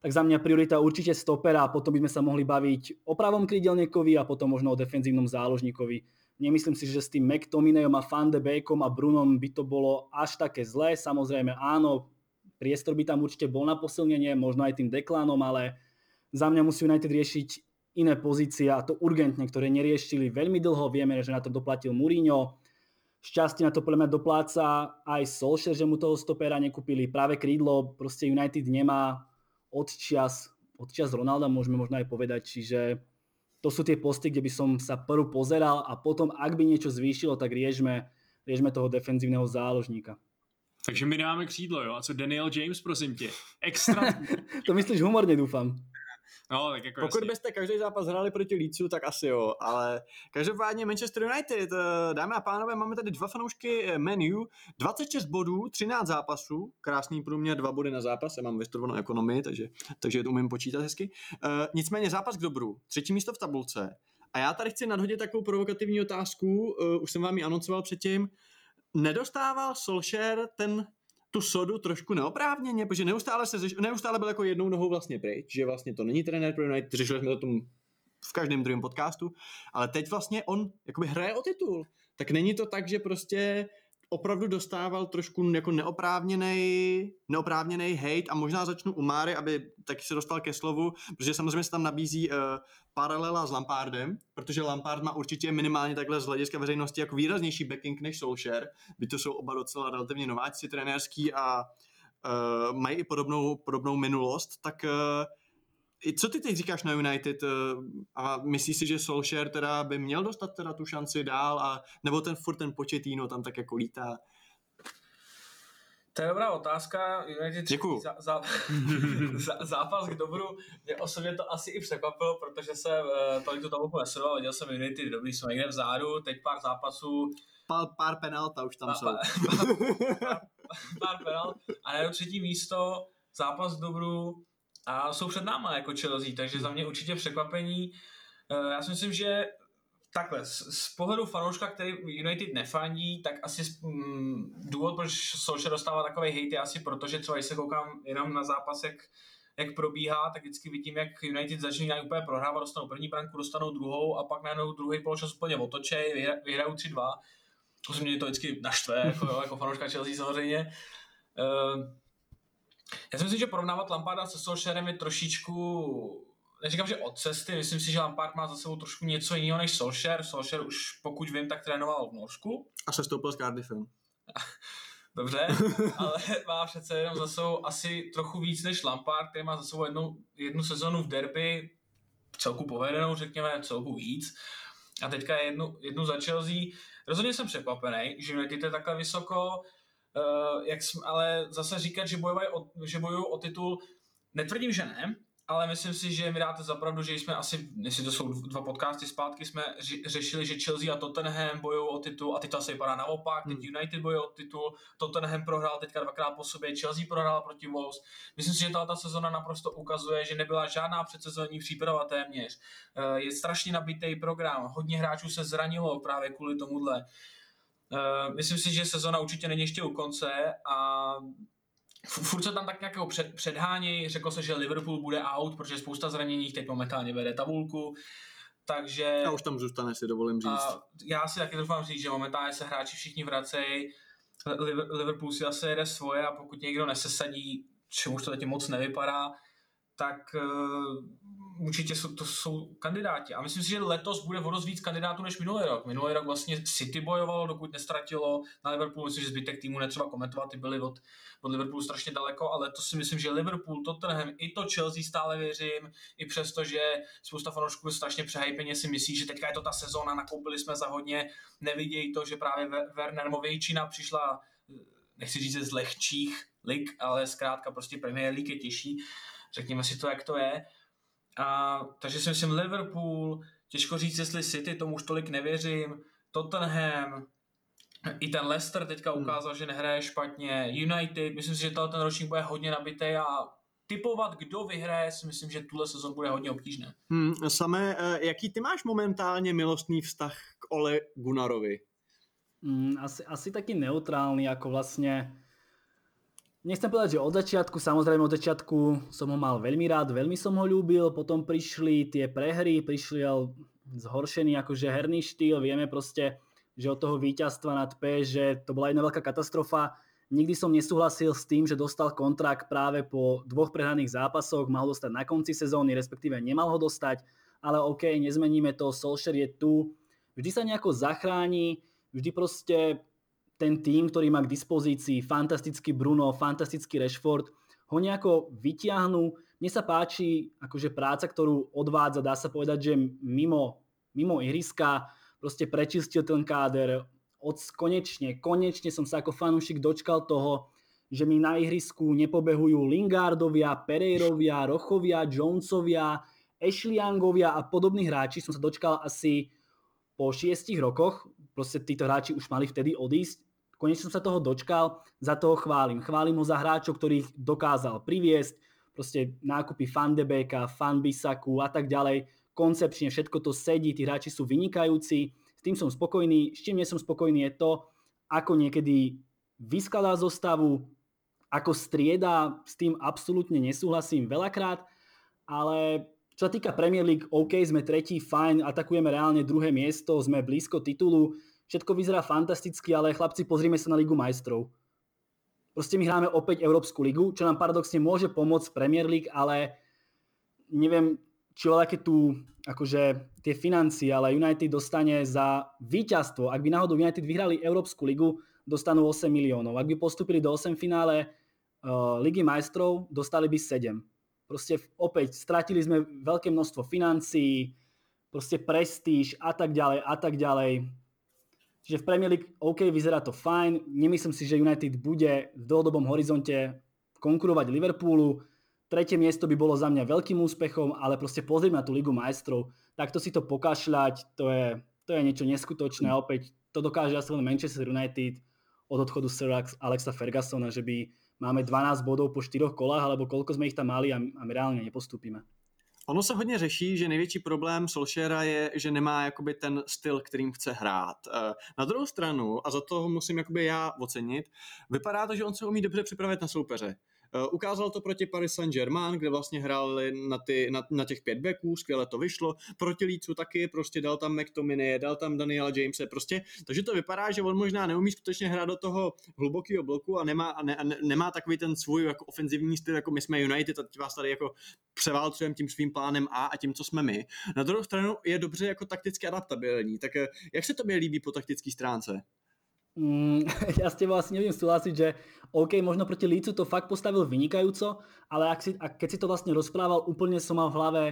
tak za mňa priorita určite stopera a potom by sme sa mohli baviť o pravom krídelníkovi a potom možno o defenzívnom záložníkovi Nemyslím si, že s tým McTominayom a Fan de Beekom a Brunom by to bolo až také zlé. Samozrejme áno, priestor by tam určite bol na posilnenie, možno aj tým deklanom, ale za mňa musí United riešiť iné pozície a to urgentne, ktoré neriešili veľmi dlho. Vieme, že na to doplatil Mourinho. Šťastie na to podľa mňa dopláca aj Solskjaer, že mu toho stopera nekúpili. Práve krídlo proste United nemá odčas Ronalda, môžeme možno aj povedať. Čiže to sú tie posty, kde by som sa prv pozeral a potom, ak by niečo zvýšilo, tak riežme, riežme toho defenzívneho záložníka. Takže my dáme křídlo, jo? A co Daniel James, prosím tě? Extra... to myslíš humorně, doufám. No, tak jako Pokud jasně. byste každý zápas hráli proti Lícu, tak asi jo, ale každopádně Manchester United, eh, dámy a pánové, máme tady dva fanoušky eh, menu, 26 bodů, 13 zápasů, krásný průměr, dva body na zápas, já mám vystudovanou ekonomii, takže, takže to umím počítat hezky. Uh, nicméně zápas k dobru, třetí místo v tabulce. A já tady chci nadhodit takovou provokativní otázku, uh, už jsem vám ji anoncoval předtím. Nedostával Solskjaer ten tu sodu trošku neoprávněně, protože neustále, se, neustále byl jako jednou nohou vlastně pryč, že vlastně to není trenér pro United, řešili jsme to tom v každém druhém podcastu, ale teď vlastně on jakoby hraje o titul. Tak není to tak, že prostě opravdu dostával trošku jako neoprávněný, neoprávněný hate a možná začnu u Máry, aby taky se dostal ke slovu, protože samozřejmě se tam nabízí uh, paralela s Lampardem, protože Lampard má určitě minimálně takhle z hlediska veřejnosti jako výraznější backing než Solskjaer, by to jsou oba docela relativně nováčci trenérský a uh, mají i podobnou, podobnou minulost, tak uh, co ty teď říkáš na United a myslíš si, že Solskjaer teda by měl dostat teda tu šanci dál a nebo ten furt ten početíno tam tak jako lítá? To je dobrá otázka. United Děkuju. Zá, zá, zá, zápas k dobru. Mě osobně to asi i překvapilo, protože se uh, tolik tu tabulku nesledoval. Viděl jsem United dobrý, jsme někde vzadu, teď pár zápasů. Pár, pár penalta už tam pár, jsou. Pár, pár, pár penalt. A na třetí místo, zápas k dobru, a jsou před náma jako Chelsea, takže za mě určitě překvapení. Eh, já si myslím, že takhle, z, z pohledu fanouška, který United nefandí, tak asi mm, důvod, proč Solskjaer dostává takový hate, je asi proto, že třeba když se koukám jenom na zápas, jak, jak probíhá, tak vždycky vidím, jak United začíná úplně prohrávat, dostanou první branku, dostanou druhou a pak najednou druhý poločas úplně vyhra, vyhrajou 3-2. To mě to vždycky naštve, jako, jako fanouška Chelsea samozřejmě. Uh, já si myslím, že porovnávat Lamparda se Solskjaerem je trošičku neříkám, že od cesty, myslím si, že Lampard má za sebou trošku něco jiného než Solskjaer. Solskjaer už, pokud vím, tak trénoval v Norsku. A se stoupil s Cardiffem. Dobře, ale má přece jenom za sebou asi trochu víc než Lampard, který má za sebou jednu, jednu sezonu v derby, celku povedenou, řekněme, celku víc. A teďka jednu, jednu za Chelsea. Rozhodně jsem překvapený, že United je takhle vysoko, jak jsme, ale zase říkat, že bojují o, že bojují o titul, netvrdím, že ne, ale myslím si, že mi dáte zapravdu, že jsme asi, jestli to jsou dva podcasty zpátky, jsme řešili, že Chelsea a Tottenham bojují o titul a teď to asi vypadá naopak, teď hmm. United bojují o titul, Tottenham prohrál teďka dvakrát po sobě, Chelsea prohrál proti Wolves. Myslím si, že ta sezona naprosto ukazuje, že nebyla žádná předsezonní příprava téměř. Eh, je strašně nabitý program, hodně hráčů se zranilo právě kvůli tomuhle. Eh, myslím si, že sezona určitě není ještě u konce a furt se tam tak nějak před, předhání, řeklo se, že Liverpool bude out, protože spousta zranění teď momentálně vede tabulku, takže... A už tam zůstane, si dovolím říct. A já si taky doufám říct, že momentálně se hráči všichni vracejí, Liverpool si asi jede svoje a pokud někdo nesesadí, čemuž to teď moc nevypadá, tak uh, určitě jsou, to jsou kandidáti. A myslím si, že letos bude o víc kandidátů než minulý rok. Minulý rok vlastně City bojovalo, dokud nestratilo. Na Liverpoolu myslím, že zbytek týmu netřeba komentovat, ty byli od, od Liverpoolu strašně daleko, ale to si myslím, že Liverpool, Tottenham, i to Chelsea stále věřím, i přesto, že spousta fanoušků strašně přehajpeně si myslí, že teďka je to ta sezóna, nakoupili jsme za hodně, nevidějí to, že právě Werner Movějčina přišla, nechci říct z lehčích lig, ale zkrátka prostě Premier League je těžší řekněme si to, jak to je. A, takže si myslím Liverpool, těžko říct, jestli City, tomu už tolik nevěřím, Tottenham, i ten Leicester teďka hmm. ukázal, hmm. že nehraje špatně, United, myslím si, že ten ročník bude hodně nabitý a typovat, kdo vyhraje, si myslím, že tuhle sezon bude hodně obtížné. Hmm, samé, eh, jaký ty máš momentálně milostný vztah k Ole Gunarovi? Hmm, asi, asi taký neutrálny, ako vlastne Nechcem povedať, že od začiatku, samozrejme od začiatku som ho mal veľmi rád, veľmi som ho ľúbil, potom prišli tie prehry, prišiel zhoršený akože herný štýl, vieme proste, že od toho víťazstva nad že to bola jedna veľká katastrofa. Nikdy som nesúhlasil s tým, že dostal kontrakt práve po dvoch prehraných zápasoch, mal dostať na konci sezóny, respektíve nemal ho dostať, ale OK, nezmeníme to, Solskjaer je tu, vždy sa nejako zachráni, vždy proste ten tým, ktorý má k dispozícii fantastický Bruno, fantastický Rashford, ho nejako vytiahnu. Mne sa páči akože práca, ktorú odvádza, dá sa povedať, že mimo, mimo ihriska proste prečistil ten káder. Od, konečne, konečne som sa ako fanúšik dočkal toho, že mi na ihrisku nepobehujú Lingardovia, Pereirovia, Rochovia, Jonesovia, Ashley-Youngovia a podobní hráči. Som sa dočkal asi po šiestich rokoch. Proste títo hráči už mali vtedy odísť Konečne som sa toho dočkal, za toho chválim. Chválim ho za hráčov, ktorých dokázal priviesť, proste nákupy Fandebeka, Fanbisaku a tak ďalej. Koncepčne všetko to sedí, tí hráči sú vynikajúci, s tým som spokojný. S čím nie som spokojný je to, ako niekedy vyskladá zostavu, ako strieda, s tým absolútne nesúhlasím veľakrát, ale čo sa týka Premier League, OK, sme tretí, fajn, atakujeme reálne druhé miesto, sme blízko titulu, všetko vyzerá fantasticky, ale chlapci, pozrime sa na Ligu majstrov. Proste my hráme opäť Európsku ligu, čo nám paradoxne môže pomôcť Premier League, ale neviem, či aké tu akože tie financie, ale United dostane za víťazstvo. Ak by náhodou United vyhrali Európsku ligu, dostanú 8 miliónov. Ak by postupili do 8 finále uh, Ligy majstrov, dostali by 7. Proste opäť stratili sme veľké množstvo financií, proste prestíž a tak ďalej a tak ďalej. Čiže v Premier League OK, vyzerá to fajn. Nemyslím si, že United bude v dlhodobom horizonte konkurovať Liverpoolu. Tretie miesto by bolo za mňa veľkým úspechom, ale proste pozrime na tú Ligu majstrov. Takto si to pokašľať, to je, to je niečo neskutočné. Opäť to dokáže asi len Manchester United od odchodu Sir Alexa Fergusona, že by máme 12 bodov po 4 kolách, alebo koľko sme ich tam mali a, my reálne nepostúpime. Ono se hodně řeší, že největší problém Solskjaera je, že nemá jakoby ten styl, kterým chce hrát. Eh, na druhou stranu, a za to musím jakoby já ocenit, vypadá to, že on se umí dobře připravit na soupeře. Uh, ukázal to proti Paris Saint-Germain, kde vlastně hráli na, ty, na, na těch pět backů, skvěle to vyšlo. Proti Lícu taky, prostě dal tam McTominay, dal tam Daniela Jamese, prostě. Takže to vypadá, že on možná neumí skutečně hrát do toho hlubokého bloku a nemá, a ne, a ne, nemá takový ten svůj jako ofenzivní styl, jako my jsme United, a vás tady jako převálcujeme tím svým plánem A a tím, co jsme my. Na druhou stranu je dobře jako takticky adaptabilní. Tak eh, jak se tobě líbí po taktické stránce? Mm, ja s tebou asi neviem súhlasiť, že OK, možno proti Lícu to fakt postavil vynikajúco, ale ak si, ak, keď si to vlastne rozprával, úplne som mal v hlave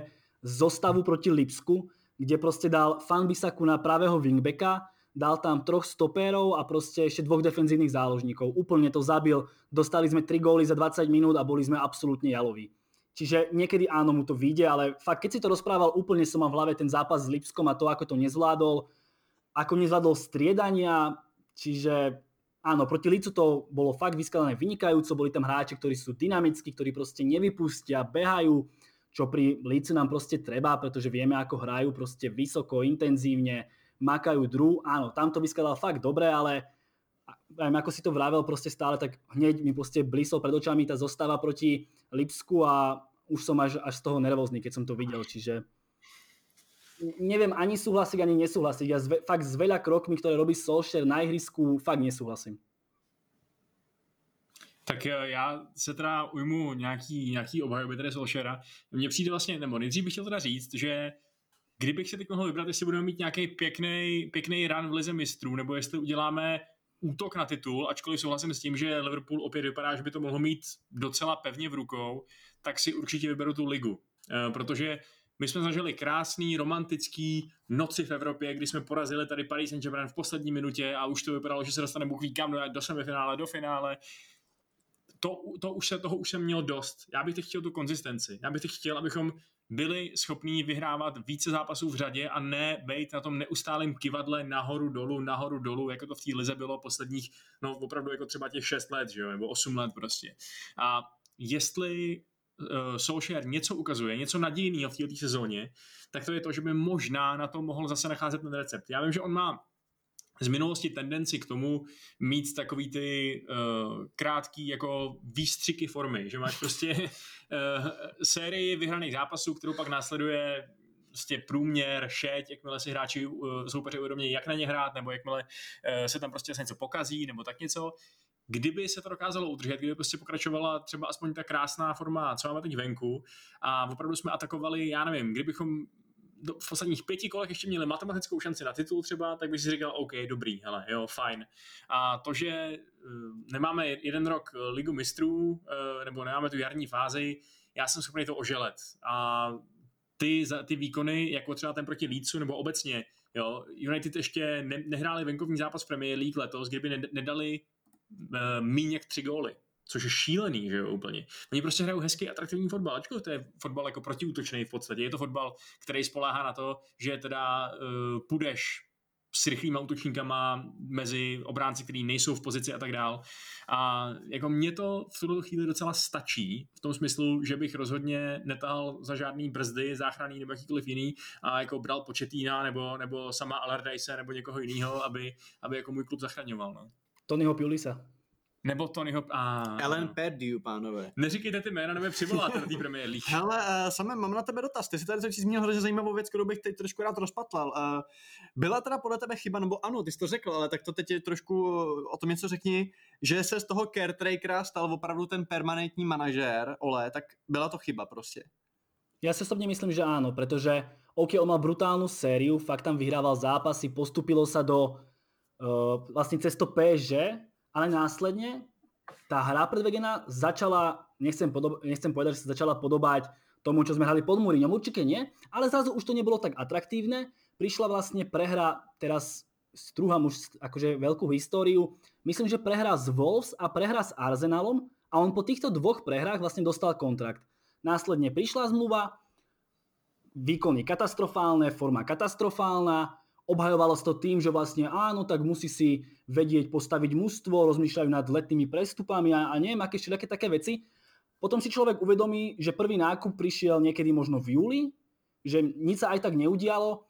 zostavu proti Lipsku, kde proste dal Fanbisaku na pravého wingbacka, dal tam troch stopérov a proste ešte dvoch defenzívnych záložníkov. Úplne to zabil. Dostali sme 3 góly za 20 minút a boli sme absolútne jaloví. Čiže niekedy áno, mu to vyjde, ale fakt, keď si to rozprával, úplne som mal v hlave ten zápas s Lipskom a to, ako to nezvládol, ako nezvládol striedania, Čiže áno, proti Lícu to bolo fakt vyskladané vynikajúco, boli tam hráči, ktorí sú dynamickí, ktorí proste nevypustia, behajú, čo pri Lícu nám proste treba, pretože vieme, ako hrajú proste vysoko, intenzívne, makajú dru. Áno, tam to vyskladal fakt dobre, ale aj ako si to vravel proste stále, tak hneď mi proste blísol pred očami tá zostava proti Lipsku a už som až, až z toho nervózny, keď som to videl, čiže neviem ani súhlasiť, ani nesúhlasiť. Ja zve, fakt s veľa krokmi, ktoré robí Solskjaer na ihrisku, fakt nesúhlasím. Tak eh, já se teda ujmu nějaký, nějaký obhajoby tady Solskjaera. Mně přijde vlastně, nebo nejdřív bych chtěl teda říct, že kdybych se teď mohl vybrat, jestli budeme mít nějaký pěkný, pěkný run v lize mistrů, nebo jestli uděláme útok na titul, ačkoliv souhlasím s tím, že Liverpool opět vypadá, že by to mohlo mít docela pevně v rukou, tak si určitě vyberu tu ligu. E, protože my jsme zažili krásný, romantický noci v Evropě, kdy jsme porazili tady Paris Saint-Germain v poslední minutě a už to vypadalo, že se dostane Bůh kam do, do semifinále, do finále. To, to už se, toho už jsem měl dost. Já bych teď chtěl tu konzistenci. Já bych teď chtěl, abychom byli schopní vyhrávat více zápasů v řadě a ne být na tom neustálém kivadle nahoru dolů, nahoru dolů, jako to v té lize bylo posledních, no opravdu jako třeba těch 6 let, že jo, nebo 8 let prostě. A jestli uh, Solskjaer něco ukazuje, něco nadějného v této sezóně, tak to je to, že by možná na to mohl zase nacházet ten recept. Já vím, že on má z minulosti tendenci k tomu mít takový ty uh, krátký jako výstřiky formy, že máš prostě uh, sérii vyhraných zápasů, kterou pak následuje prostě průměr, šeť, jakmile si hráči uh, soupeři uvědomí, jak na ně hrát, nebo jakmile uh, se tam prostě něco pokazí, nebo tak něco kdyby se to dokázalo udržet, kdyby prostě pokračovala třeba aspoň ta krásná forma, co máme teď venku a opravdu jsme atakovali, já nevím, kdybychom v posledních pěti kolech ještě měli matematickou šanci na titul třeba, tak bych si říkal, OK, dobrý, hele, jo, fajn. A to, že eh, nemáme jeden rok ligu mistrů, eh, nebo nemáme tu jarní fázi, já jsem schopný to oželet. A ty, ty výkony, jako třeba ten proti Lícu, nebo obecně, jo, United ještě ne, nehráli venkovní zápas Premier League letos, kdyby ne, nedali míň jak tři góly což je šílený, že jo, úplně. Oni prostě hrajou hezký, atraktivní fotbal, ačkoliv to je fotbal jako protiútočný v podstatě. Je to fotbal, který spoláhá na to, že teda uh, půjdeš s rychlýma útočníkama mezi obránci, kteří nejsou v pozici a tak dál. A jako mě to v tuto chvíli docela stačí, v tom smyslu, že bych rozhodně netahal za žádný brzdy, záchranný nebo jakýkoliv jiný a jako bral početína nebo, nebo sama Allardyce nebo někoho jiného, aby, aby jako můj klub zachraňoval. No. Tonyho Pulisa. Nebo Tonyho... A... Ellen Perdiu, pánové. Neříkejte ty jména, nebo přivoláte na té Premier League. Hele, uh, samé, mám na tebe dotaz. Ty jsi tady začít zmínil hrozně zajímavou věc, kterou bych teď trošku rád rozpatlal. Uh, byla teda podle tebe chyba, nebo ano, ty jsi to řekl, ale tak to teď je trošku o tom něco řekni, že se z toho caretrakera stal opravdu ten permanentní manažér, Ole, tak byla to chyba prostě. Ja si osobne myslím, že áno, pretože OK, on mal brutálnu sériu, fakt tam vyhrával zápasy, postupilo sa do vlastne cez to PSG, ale následne tá hra predvedená začala, nechcem, podob, nechcem povedať, že sa začala podobať tomu, čo sme hrali pod Múriňom, určite nie, ale zrazu už to nebolo tak atraktívne. Prišla vlastne prehra, teraz strúham už akože veľkú históriu, myslím, že prehra s Wolves a prehra s Arsenalom a on po týchto dvoch prehrách vlastne dostal kontrakt. Následne prišla zmluva, výkony katastrofálne, forma katastrofálna, obhajovalo sa to tým, že vlastne áno, tak musí si vedieť postaviť mužstvo, rozmýšľajú nad letnými prestupami a, a neviem, aké všetky také veci. potom si človek uvedomí, že prvý nákup prišiel niekedy možno v júli, že nič sa aj tak neudialo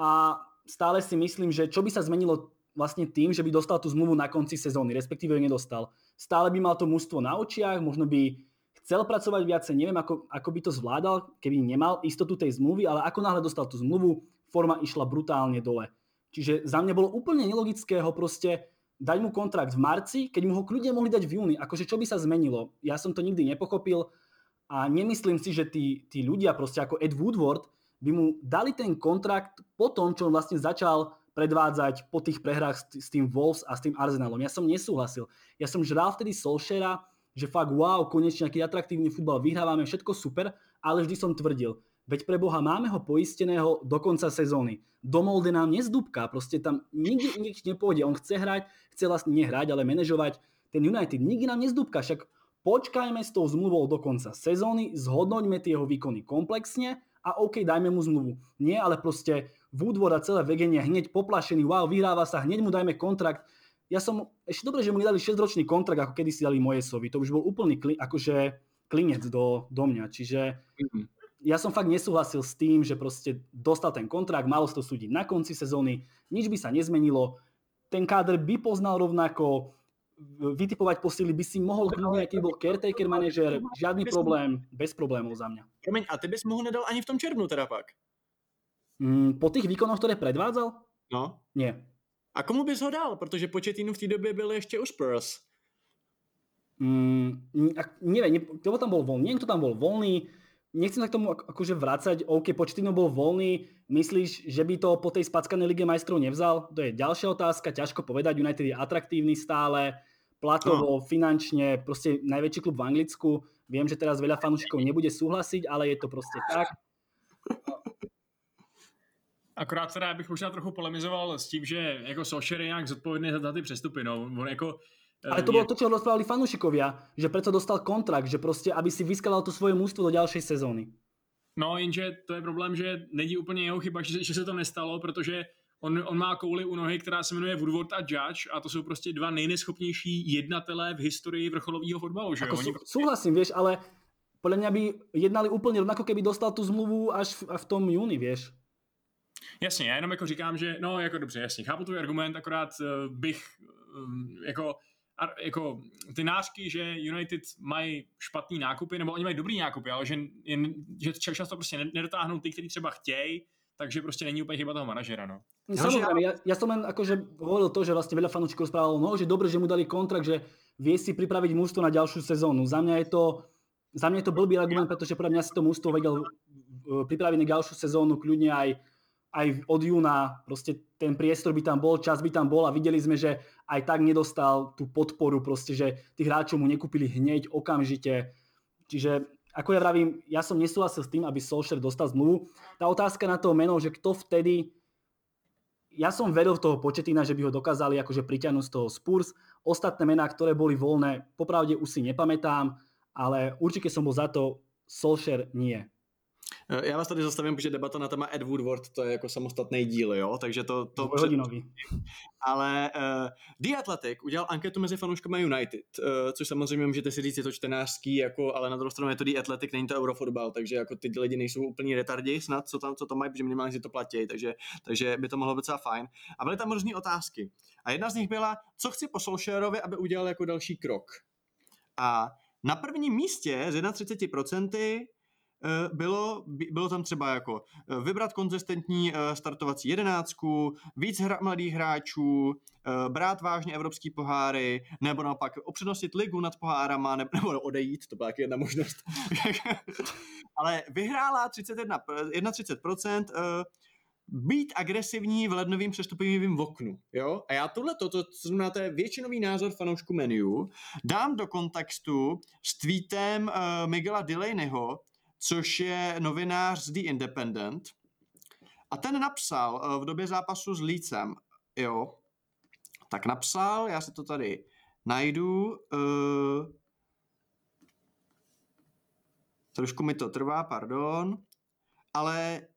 a stále si myslím, že čo by sa zmenilo vlastne tým, že by dostal tú zmluvu na konci sezóny, respektíve ju nedostal. Stále by mal to mužstvo na očiach, možno by chcel pracovať viacej, neviem ako, ako by to zvládal, keby nemal istotu tej zmluvy, ale ako náhle dostal tú zmluvu, forma išla brutálne dole. Čiže za mňa bolo úplne nelogické ho proste dať mu kontrakt v marci, keď mu ho kľudne mohli dať v júni. Akože čo by sa zmenilo? Ja som to nikdy nepochopil a nemyslím si, že tí, tí ľudia proste ako Ed Woodward by mu dali ten kontrakt po tom, čo on vlastne začal predvádzať po tých prehrách s, tým Wolves a s tým Arsenalom. Ja som nesúhlasil. Ja som žral vtedy Solskjaera, že fakt wow, konečne nejaký atraktívny futbal, vyhrávame, všetko super, ale vždy som tvrdil, Veď pre Boha máme ho poisteného do konca sezóny. Do Molde nám nezdúbka, proste tam nikdy nič nepôjde. On chce hrať, chce vlastne nehrať, ale manažovať ten United. Nikdy nám nezdúbka, však počkajme s tou zmluvou do konca sezóny, zhodnoťme tie jeho výkony komplexne a OK, dajme mu zmluvu. Nie, ale proste Woodward a celé vegenie hneď poplašený, wow, vyhráva sa, hneď mu dajme kontrakt. Ja som, ešte dobre, že mu nedali 6-ročný kontrakt, ako kedy si dali Mojesovi. To už bol úplný kli, akože klinec do, do mňa. Čiže mm-hmm ja som fakt nesúhlasil s tým, že proste dostal ten kontrakt, malo sa to súdiť na konci sezóny, nič by sa nezmenilo, ten káder by poznal rovnako, vytipovať posily by si mohol kľudne, aký bol caretaker manažer, žiadny problém, bez problémov za mňa. Promiň, a ty bys mu ho nedal ani v tom červnu teda pak? Mm, po těch výkonoch, které predvádzal? No. Nie. A komu bys ho dal? Protože Početinu v té době byl ještě u Spurs. Mm, neviem, kto tam bol voľný, niekto tam bol voľný, nechcem sa k tomu akože vrácať, OK, Početino bol voľný, myslíš, že by to po tej spackanej Lige majstrov nevzal? To je ďalšia otázka, ťažko povedať, United je atraktívny stále, platovo, no. finančne, proste najväčší klub v Anglicku. Viem, že teraz veľa fanúšikov nebude súhlasiť, ale je to proste tak. Akorát teda bych možná trochu polemizoval s tím, že jako Solskjaer je nějak zodpovědný za ty přestupy. No. On jako ale to bolo to, čo rozprávali fanúšikovia, že preto dostal kontrakt, že proste, aby si vyskladal to svoje mústvo do ďalšej sezóny. No, jenže to je problém, že není úplně jeho chyba, že, že se to nestalo, protože on, on má kouli u nohy, která se jmenuje Woodward a Judge a to jsou prostě dva nejneschopnější jednatelé v historii vrcholového fotbalu. Že? Ako Oni prostě... Súhlasím, vieš, ale podľa mňa by jednali úplně rovnako, keby dostal tu zmluvu až v, v tom júni, vieš. Jasně, já jenom jako říkám, že no jako dobře, jasně, chápu tvůj argument, akorát uh, bych um, jako jako ty nářky, že United mají špatný nákupy, nebo oni mají dobrý nákupy, ale že, jen, že často prostě nedotáhnou ty, kteří třeba chtějí, takže prostě není úplně chyba toho manažera. No. Samozrejme, ja, ja som len akože hovoril to, že vlastne veľa fanúčikov správalo, no, že dobre, že mu dali kontrakt, že vie si pripraviť mústvo na ďalšiu sezónu. Za mňa je to, za mňa je to blbý argument, pretože podľa mňa si to mústvo vedel e, pripraviť na ďalšiu sezónu, kľudne aj aj od júna proste ten priestor by tam bol, čas by tam bol a videli sme, že aj tak nedostal tú podporu, proste, že tých hráčov mu nekúpili hneď, okamžite. Čiže ako ja vravím, ja som nesúhlasil s tým, aby Solskjaer dostal zmluvu. Tá otázka na to meno, že kto vtedy ja som veril v toho Početina, že by ho dokázali akože priťahnuť z toho Spurs. Ostatné mená, ktoré boli voľné, popravde už si nepamätám, ale určite som bol za to, Solskjaer nie. Eh, já vás tady zastavím, protože debata na téma Ed Woodward, to je jako samostatný díl, jo, takže to... to Hodinový. Ale uh, The Athletic udělal anketu mezi fanouškami United, uh, což samozřejmě můžete si říct, je to čtenářský, jako, ale na druhou stranu je to The Athletic, není to Eurofotbal, takže jako ty lidi nejsou úplně retardi snad, co tam, co tam mají, protože minimálně si to platí, takže, takže by to mohlo být docela fajn. A byly tam různé otázky. A jedna z nich byla, co chci po Solskjaerovi, aby udělal jako další krok. A na prvním místě z 31% Eh, bylo, bylo tam třeba jako eh, vybrat konzistentní eh, startovací jedenáctku, víc hra, mladých hráčů, brát vážně evropský poháry, nebo naopak upřednostnit ligu nad pohárama, nebo, nebo odejít, to byla taky jedna možnost. Ale vyhrála 31, 31% být agresivní v lednovým přestupovým oknu. Jo? A já tohle, to, to, to znamená, to je většinový názor fanoušku menu, dám do kontextu s tweetem uh, Miguela Delaneyho, což je novinář z The Independent. A ten napsal uh, v době zápasu s Lícem, jo, tak napsal, já si to tady najdu, uh, trošku mi to trvá, pardon, ale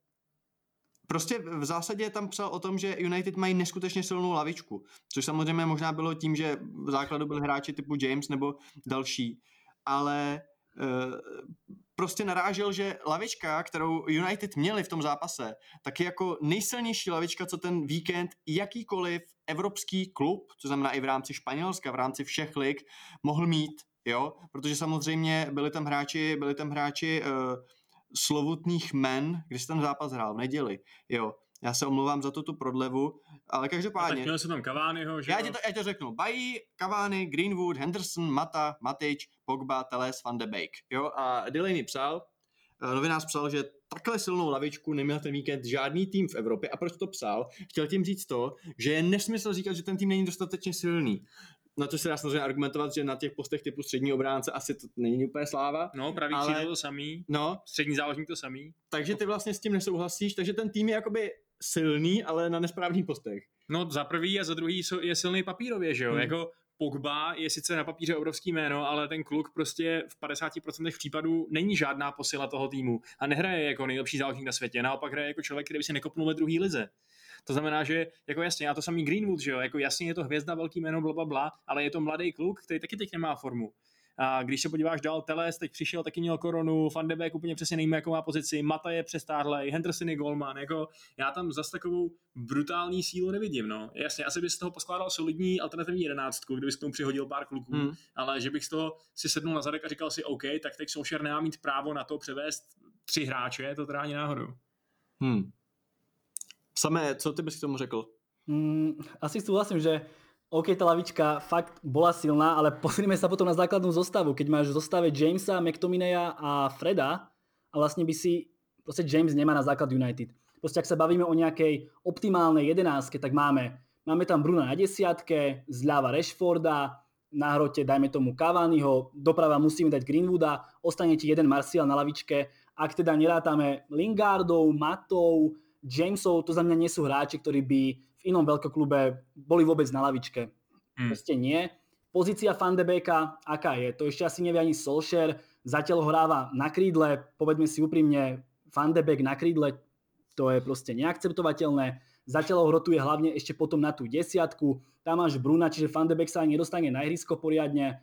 prostě v zásadě tam psal o tom, že United mají neskutečně silnou lavičku, což samozřejmě možná bylo tím, že v základu byli hráči typu James nebo další, ale prostě narážel, že lavička, kterou United měli v tom zápase, tak je jako nejsilnější lavička, co ten víkend jakýkoliv evropský klub, co znamená i v rámci Španělska, v rámci všech lig, mohl mít, jo, protože samozřejmě byli tam hráči, byli tam hráči uh, slovutných men, když ten zápas hrál v neděli, jo, já se omlouvám za to tu prodlevu, ale každopádně... A tak měl se tam Caványho, že já ti to, já to řeknu. Bají, Cavani, Greenwood, Henderson, Mata, Matič, Pogba, Teles, Van de Beek. Jo, a Delaney psal, eh, novinář psal, že takhle silnou lavičku neměl ten víkend žádný tým v Evropě. A proč to psal? Chtěl tím říct to, že je nesmysl říkat, že ten tým není dostatečně silný na to se dá samozřejmě argumentovat, že na těch postech typu střední obránce asi to není úplně sláva. No, pravý ale... to samý, no, střední záložník to samý. Takže ty vlastně s tím nesouhlasíš, takže ten tým je jakoby silný, ale na nesprávných postech. No za prvý a za druhý je silný papírově, že jo? Hmm. Jako Pogba je sice na papíře obrovský jméno, ale ten kluk prostě v 50% případů není žádná posila toho týmu a nehraje jako nejlepší záložník na světě, naopak hraje jako člověk, který by se nekopnul ve druhé lize. To znamená, že jako jasně, a to samý Greenwood, že jo, jako jasně je to hvězda, velký jméno, bla, bla, bla, ale je to mladý kluk, který taky teď nemá formu. A když se podíváš dál, Teles teď přišel, taky měl koronu, Van de Beek úplně přesně nevím, jakou má pozici, Mata je přestárlej, Henderson je golman, jako já tam zase takovou brutální sílu nevidím, no. Jasně, asi bych z toho poskládal solidní alternativní jedenáctku, kdybych k tomu přihodil pár kluků, hmm. ale že bych z toho si sednul na zadek a říkal si, OK, tak teď Solskjaer nemá mít právo na to převést tři hráče, to teda ani náhodou. Hmm. Samé, co ty bys k tomu řekl? Mm, asi súhlasím, že OK, tá lavička fakt bola silná, ale pozrieme sa potom na základnú zostavu. Keď máš v zostave Jamesa, McTominaya a Freda a vlastne by si, proste James nemá na základ United. Proste ak sa bavíme o nejakej optimálnej jedenáctke, tak máme, máme tam Bruna na desiatke, zľava Rashforda, na hrote dajme tomu Cavaniho, doprava musíme dať Greenwooda, ostane ti jeden Martial na lavičke. Ak teda nerátame Lingardov, Matov, Jamesov, to za mňa nie sú hráči, ktorí by v inom veľkoklube boli vôbec na lavičke. Hmm. Proste nie. Pozícia Fandebeka, aká je? To ešte asi nevie ani Solskjaer. Zatiaľ hráva na krídle, povedme si úprimne, Fandebek na krídle, to je proste neakceptovateľné. Zatiaľ ho rotuje hlavne ešte potom na tú desiatku. Tam máš Bruna, čiže Fandebek sa ani nedostane na ihrisko poriadne.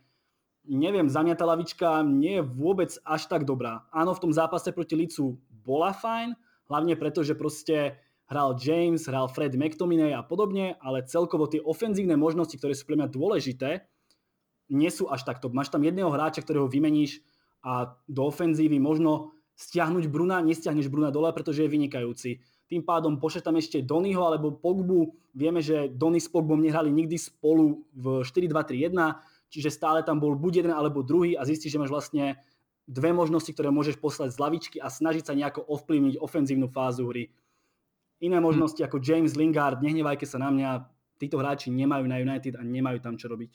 Neviem, za mňa tá lavička nie je vôbec až tak dobrá. Áno, v tom zápase proti Licu bola fajn, hlavne preto, že proste hral James, hral Fred McTominay a podobne, ale celkovo tie ofenzívne možnosti, ktoré sú pre mňa dôležité, nie sú až takto. Máš tam jedného hráča, ktorého vymeníš a do ofenzívy možno stiahnuť Bruna, nestiahneš Bruna dole, pretože je vynikajúci. Tým pádom pošle tam ešte Donyho alebo Pogbu. Vieme, že Dony s Pogbom nehrali nikdy spolu v 4-2-3-1, čiže stále tam bol buď jeden alebo druhý a zistíš, že máš vlastne dve možnosti, ktoré môžeš poslať z lavičky a snažiť sa nejako ovplyvniť ofenzívnu fázu hry iné možnosti ako James Lingard, nehnevajte sa na mňa, títo hráči nemajú na United a nemajú tam čo robiť.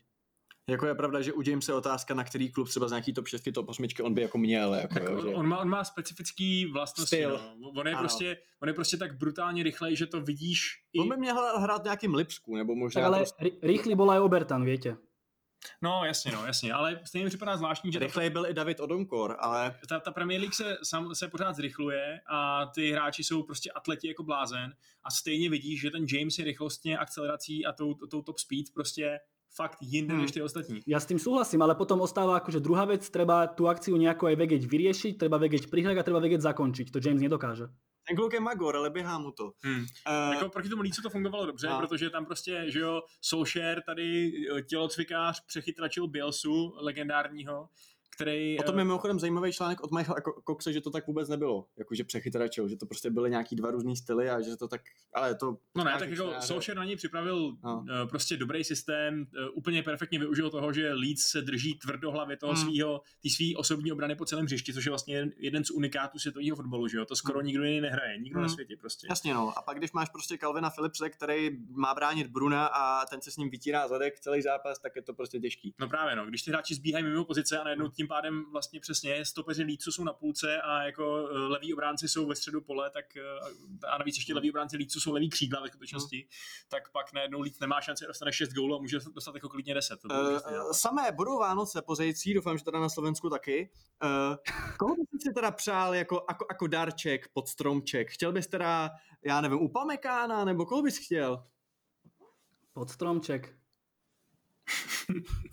Jako je pravda, že u Jamesa je otázka, na který klub třeba z nějaký top 6, top 8 on by jako měl. Jako, tak jo, že... on, má, on má specifický vlastnosti. No. On, je prostě, on je prostě tak brutálně rychlej, že to vidíš. On by měl hrát nějakým Lipsku, nebo možná... Tak ale prostě... rychlý bol aj Obertan, viete. No jasně, no jasně, ale stejně mi připadá zvláštní, že... Rychlej byl i David Odonkor, ale... Ta, ta Premier League se, sam, se pořád zrychluje a ty hráči jsou prostě atleti jako blázen a stejně vidíš, že ten James je rychlostně, akcelerací a tou, tou top speed prostě fakt jinde hmm. než ty ostatní. Ja s tým súhlasím, ale potom ostáva akože druhá vec, treba tú akciu nejako aj vedieť vyriešiť, treba vedieť prihrať a treba vedieť zakončiť. To James nedokáže. Ten kluk je magor, ale běhá mu to. Hmm. Uh, jako proti tomu Lícu to fungovalo dobře, a. protože tam prostě, že jo, Solskjaer tady eh, tělocvikář přechytračil Bielsu, legendárního, který... O tom je mimochodem zajímavý článek od Michaela Coxe, že to tak vůbec nebylo, jakože přechytračil, že to prostě byly nějaký dva různý styly a že to tak, ale to... No ne, tak jako Solskjaer na něj připravil no. Eh, prostě dobrý systém, eh, úplně perfektně využil toho, že Leeds se drží tvrdohlavě toho hmm. svého, ty svý osobní obrany po celém hřišti, což je vlastně jeden z unikátů světového fotbalu, že jo, to skoro hmm. nikdo jiný nehraje, nikdo hmm. na světě prostě. Jasně no, a pak když máš prostě Calvina Philipse, který má bránit Bruna a ten se s ním vytírá zadek celý zápas, tak je to prostě těžký. No právě no, když ty hráči zbíhají mimo pozice a najednou tím pádem vlastně přesně stopeři Lícu jsou na půlce a jako eh, leví obránci jsou ve středu pole, tak eh, a navíc ještě leví obránci Lícu jsou leví křídla ve skutečnosti, hmm. tak pak najednou Líc nemá šanci dostane 6 gólů a může dostat jako klidně 10. To uh, samé budou Vánoce pozející, doufám, že teda na Slovensku taky. Uh, koho bys si teda přál jako, jako, jako darček pod stromček? Chtěl bys teda, já nevím, Upamekána, nebo koho bys chtěl? Pod stromček.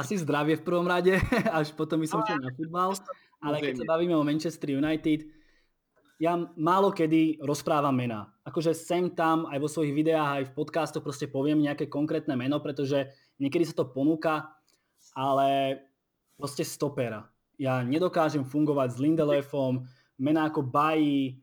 Asi zdravie v prvom rade, až potom by som šiel na futbal. Ale keď sa bavíme o Manchester United, ja málo kedy rozprávam mená. Akože sem tam, aj vo svojich videách, aj v podcastoch proste poviem nejaké konkrétne meno, pretože niekedy sa to ponúka, ale proste stopera. Ja nedokážem fungovať s Lindelefom, mená ako Bayi,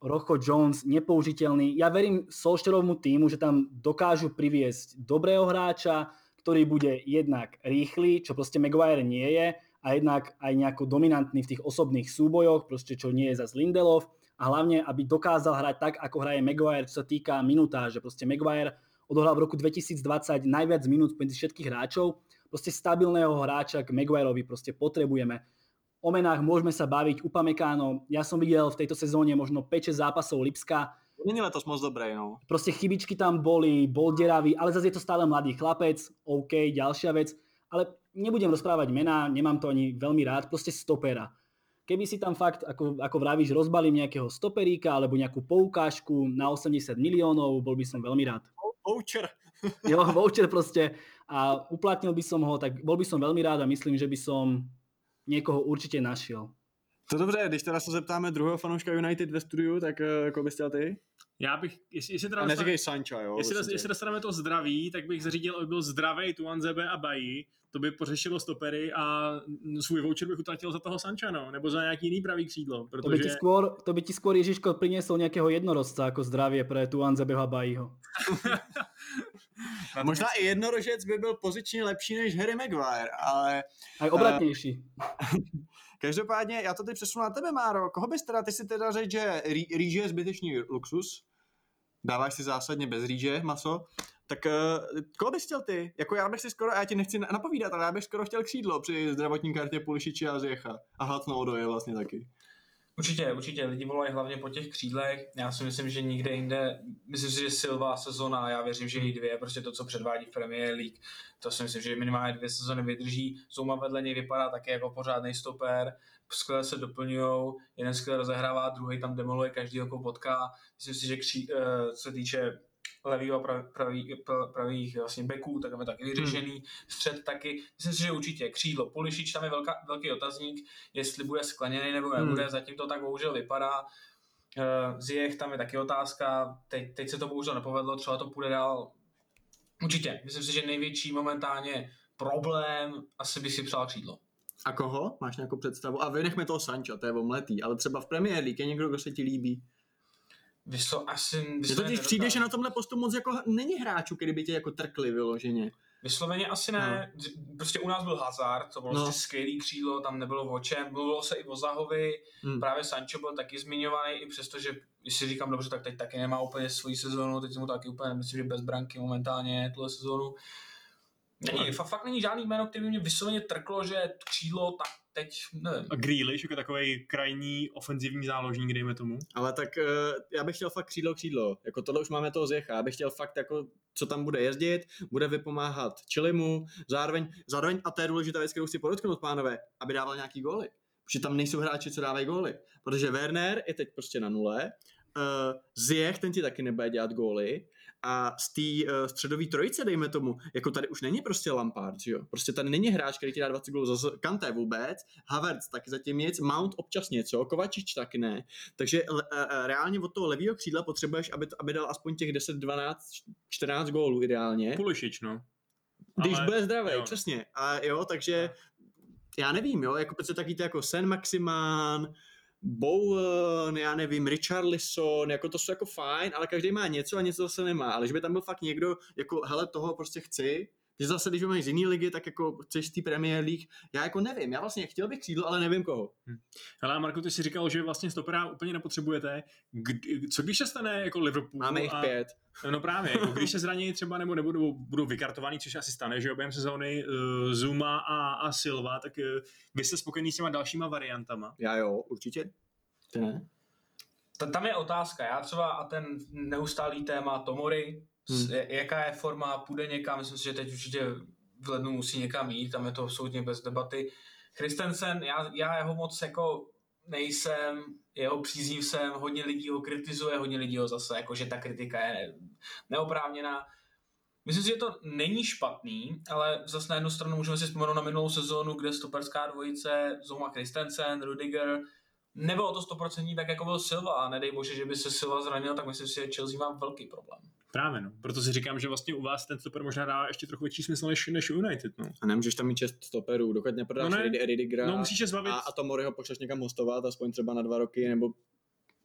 Rocho Jones, nepoužiteľný. Ja verím Solšterovmu týmu, že tam dokážu priviesť dobrého hráča, ktorý bude jednak rýchly, čo proste Maguire nie je, a jednak aj nejako dominantný v tých osobných súbojoch, proste čo nie je za Lindelov a hlavne, aby dokázal hrať tak, ako hraje Maguire, čo sa týka minutáže. Proste Maguire odohral v roku 2020 najviac minút medzi všetkých hráčov. Proste stabilného hráča k Maguireovi proste potrebujeme. O menách môžeme sa baviť, Upamekáno, ja som videl v tejto sezóne možno 5-6 zápasov Lipska. Není letos moc dobré, no. Proste chybičky tam boli, bol deravý, ale zase je to stále mladý chlapec, OK, ďalšia vec. Ale nebudem rozprávať mená, nemám to ani veľmi rád, proste stopera keby si tam fakt, ako, ako vravíš, rozbalím nejakého stoperíka alebo nejakú poukážku na 80 miliónov, bol by som veľmi rád. Voucher. jo, voucher proste. A uplatnil by som ho, tak bol by som veľmi rád a myslím, že by som někoho určitě našel. To dobře, když teda se zeptáme druhého fanouška United ve studiu, tak uh, jako bys chtěl ty? Já bych, jestli, jestli teda... A neříkej Sancha, jo? Jestli, jestli dostaneme to zdraví, tak bych zařídil, aby byl zdravý Tuanzebe a Bají, to by pořešilo stopery a svůj voucher bych utratil za toho Sancha, no, nebo za nějaký jiný pravý křídlo. Protože... To by ti skôr, to by ti skôr Ježiško priniesol nějakého jednorožca jako zdravě pre Tuanzebeho a Bajího. Možná i jednorožec by byl pozičně lepší než Harry Maguire, ale... A obratnější. Každopádně, já to teď přesunu na tebe, Máro. Koho bys teda, ty si teda řekl, že rýže je zbytečný luxus, dáváš si zásadně bez rýže maso, tak uh, koho bys chtěl ty? Jako já bych si skoro, já ti nechci napovídat, ale já bych skoro chtěl křídlo při zdravotní kartě Pulišiči a Zjecha. A Hlatnou je vlastně taky. Určitě, určitě. Lidi volají hlavně po těch křídlech. Já si myslím, že nikde jinde, myslím si, že Silva sezona, já věřím, že i dvě, prostě to, co předvádí v Premier League, to si myslím, že minimálně dvě sezony vydrží. Zouma vedle něj vypadá také jako pořádný stoper, skvěle se doplňují, jeden skvěle rozehrává, druhý tam demoluje, každý ho potká. Myslím si, že kří, uh, co se týče levýho a pravý, pravý, pravých vlastně beků, tak je taky vyřešený. Hmm. Střed taky, myslím si, že určitě křídlo. Pulišič tam je velká, velký otazník, jestli bude skleněný nebo nebude, hmm. zatím to tak bohužel vypadá. Uh, Ziyech tam je taky otázka, teď, teď se to bohužel nepovedlo, třeba to půjde dál. Určitě, myslím si, že největší momentálně problém asi by si přál křídlo. A koho? Máš nějakou představu? A vynechme toho Sancha, to je omletý, ale třeba v Premier League je někdo, kdo se ti líbí? Co, asi... Mně totiž přijde, že na tomhle postu moc jako není hráčů, který by tě jako trkli vyloženě. Vysloveně asi ne. No. Prostě u nás byl Hazard, to bylo no. prostě skvělý křídlo, tam nebylo o čem. Mluvilo se i o Zahovi, hmm. právě Sancho byl taky zmiňovaný, i přesto, že když si říkám dobře, tak teď taky nemá úplně svoji sezónu, teď mu taky úplně myslím, že bez branky momentálně tuhle sezónu. Není, no. fakt není žádný jméno, který by mě vysloveně trklo, že křídlo tak teď nevím. A Grealish jako takový krajní ofenzivní záložník, dejme tomu. Ale tak uh, já bych chtěl fakt křídlo křídlo. Jako tohle už máme toho zjecha. Já bych chtěl fakt jako, co tam bude jezdit, bude vypomáhat Chilimu, zároveň, zároveň a to je důležitá věc, kterou chci podotknout, pánové, aby dával nějaký góly. Protože tam nejsou hráči, co dávají góly. Protože Werner je teď prostě na nule, uh, Zjech, ten ti taky nebude dělat góly a z té uh, středové trojice, dejme tomu, jako tady už není prostě Lampard, že jo? Prostě tady není hráč, který ti dá 20 gólů za Kanté vůbec, Havertz taky zatím nic, Mount občas něco, Kovačič taky ne. Takže uh, reálně od toho levého křídla potřebuješ, aby, aby dal aspoň těch 10, 12, 14 gólů ideálně. Pulišič, no. Když Ale, bude zdravý, jo. přesně. A jo, takže já nevím, jo, jako protože taky jako Sen Maximán, Bowen, já nevím, Richarlison, jako to jsou jako fajn, ale každý má něco a něco zase nemá. Ale že by tam byl fakt někdo, jako hele, toho prostě chci, že zase, když máš z jiný ligy, tak jako chceš z té Premier League. Já jako nevím, já vlastně chtěl bych křídlo, ale nevím koho. Hm. Hele, Marko, ty jsi říkal, že vlastně stopera úplně nepotřebujete. Kdy, co když se stane jako Liverpool? Máme jich a... pět. No právě, jako když se zraní třeba nebo nebudou budou vykartovaný, což asi stane, že během sezóny uh, Zuma a, a Silva, tak uh, vy jste spokojený s těma dalšíma variantama? Já jo, určitě. Ty ne? Tam je otázka, já třeba a ten neustálý téma Tomory, hmm. jaká je forma, půjde někam, myslím si, že teď určitě v lednu musí někam jít, tam je to soudně bez debaty. Christensen, já, já jeho moc jako nejsem, jeho příznivcem, hodně lidí ho kritizuje, hodně lidí ho zase, jakože ta kritika je neoprávněná. Myslím si, že to není špatný, ale zase na jednu stranu můžeme si vzpomenout na minulou sezónu, kde stoperská dvojice Zuma Christensen, Rudiger, nebylo to 100% tak, jako byl Silva a nedej bože, že by se Silva zranil, tak myslím si, že Chelsea má velký problém. Právě, no. Proto si říkám, že vlastně u vás ten stoper možná dá ještě trochu větší smysl než, než United, no. A nemůžeš tam mít čest stoperů, dokud neprodáš No ne. Ridigera No musíš a, a Tomoriho pošleš někam hostovat, aspoň třeba na dva roky, nebo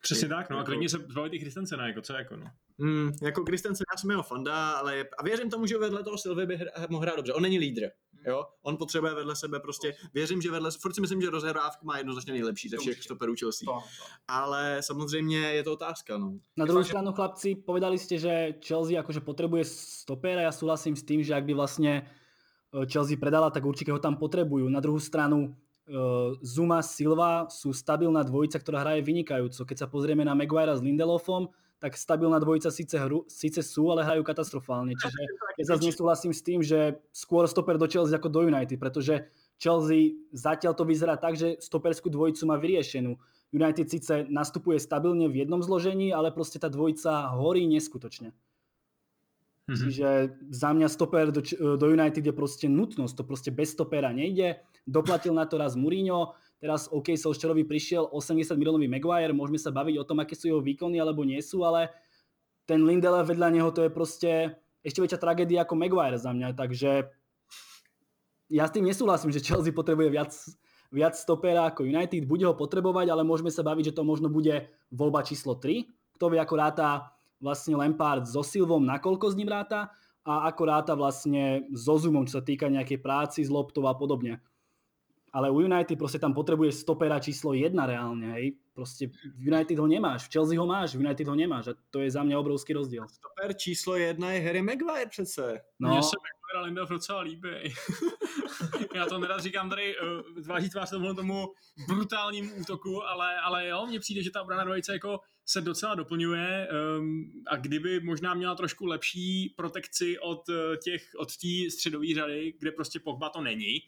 přesně tak, no a jako- klidně se zbavit i Christensena, jako co jako, no. Hmm, jako Christensen, já jsem jeho fanda, ale je, a věřím tomu, že vedle toho Silvy by hra, mohl hrát dobře. On není lídr, jo? On potřebuje vedle sebe prostě, věřím, že vedle, furt si myslím, že rozhrávku má jednoznačně nejlepší ze všech určitě. stoperů Chelsea. To, to. Ale samozřejmě je to otázka, no. Na že- stranu, chlapci, povedali ste, že Chelsea akože potrebuje stopera, ja súhlasím s tým, že ak by vlastne e, Chelsea predala, tak určite ho tam potrebujú. Na druhú stranu, Zuma, Silva sú stabilná dvojica, ktorá hraje vynikajúco. Keď sa pozrieme na Maguirea s Lindelofom, tak stabilná dvojica síce, hru, síce sú, ale hrajú katastrofálne. Čiže ja zase nesúhlasím s tým, že skôr stoper do Chelsea ako do United, pretože Chelsea zatiaľ to vyzerá tak, že stoperskú dvojicu má vyriešenú. United síce nastupuje stabilne v jednom zložení, ale proste tá dvojica horí neskutočne. Mhm. Čiže za mňa stoper do, do United je proste nutnosť, to proste bez stopera nejde. Doplatil na to raz Mourinho, teraz OK, Solskjaerovi prišiel 80 miliónový Maguire, môžeme sa baviť o tom, aké sú jeho výkony alebo nie sú, ale ten Lindelöf vedľa neho to je proste ešte väčšia tragédia ako Maguire za mňa, takže ja s tým nesúhlasím, že Chelsea potrebuje viac, viac stopera ako United, bude ho potrebovať, ale môžeme sa baviť, že to možno bude voľba číslo 3, kto vie, ako ráta vlastne Lampard so Silvom, nakoľko s ním ráta a ako ráta vlastne so Zumom, čo sa týka nejakej práci s loptou a podobne. Ale u United proste tam potrebuje stopera číslo 1 reálne, hej. Proste v United ho nemáš, v Chelsea ho máš, v United ho nemáš a to je za mňa obrovský rozdiel. Stoper číslo jedna je Harry Maguire přece. No. Mně se Maguire a Lindelof docela líbí. Já to nerad říkám tady uh, tváří tvář tomu, tomu brutálnímu útoku, ale, ale jo, mně přijde, že ta obrana dvojice jako se docela doplňuje um, a kdyby možná měla trošku lepší protekci od eh, těch, od té středové řady, kde prostě Pogba to není,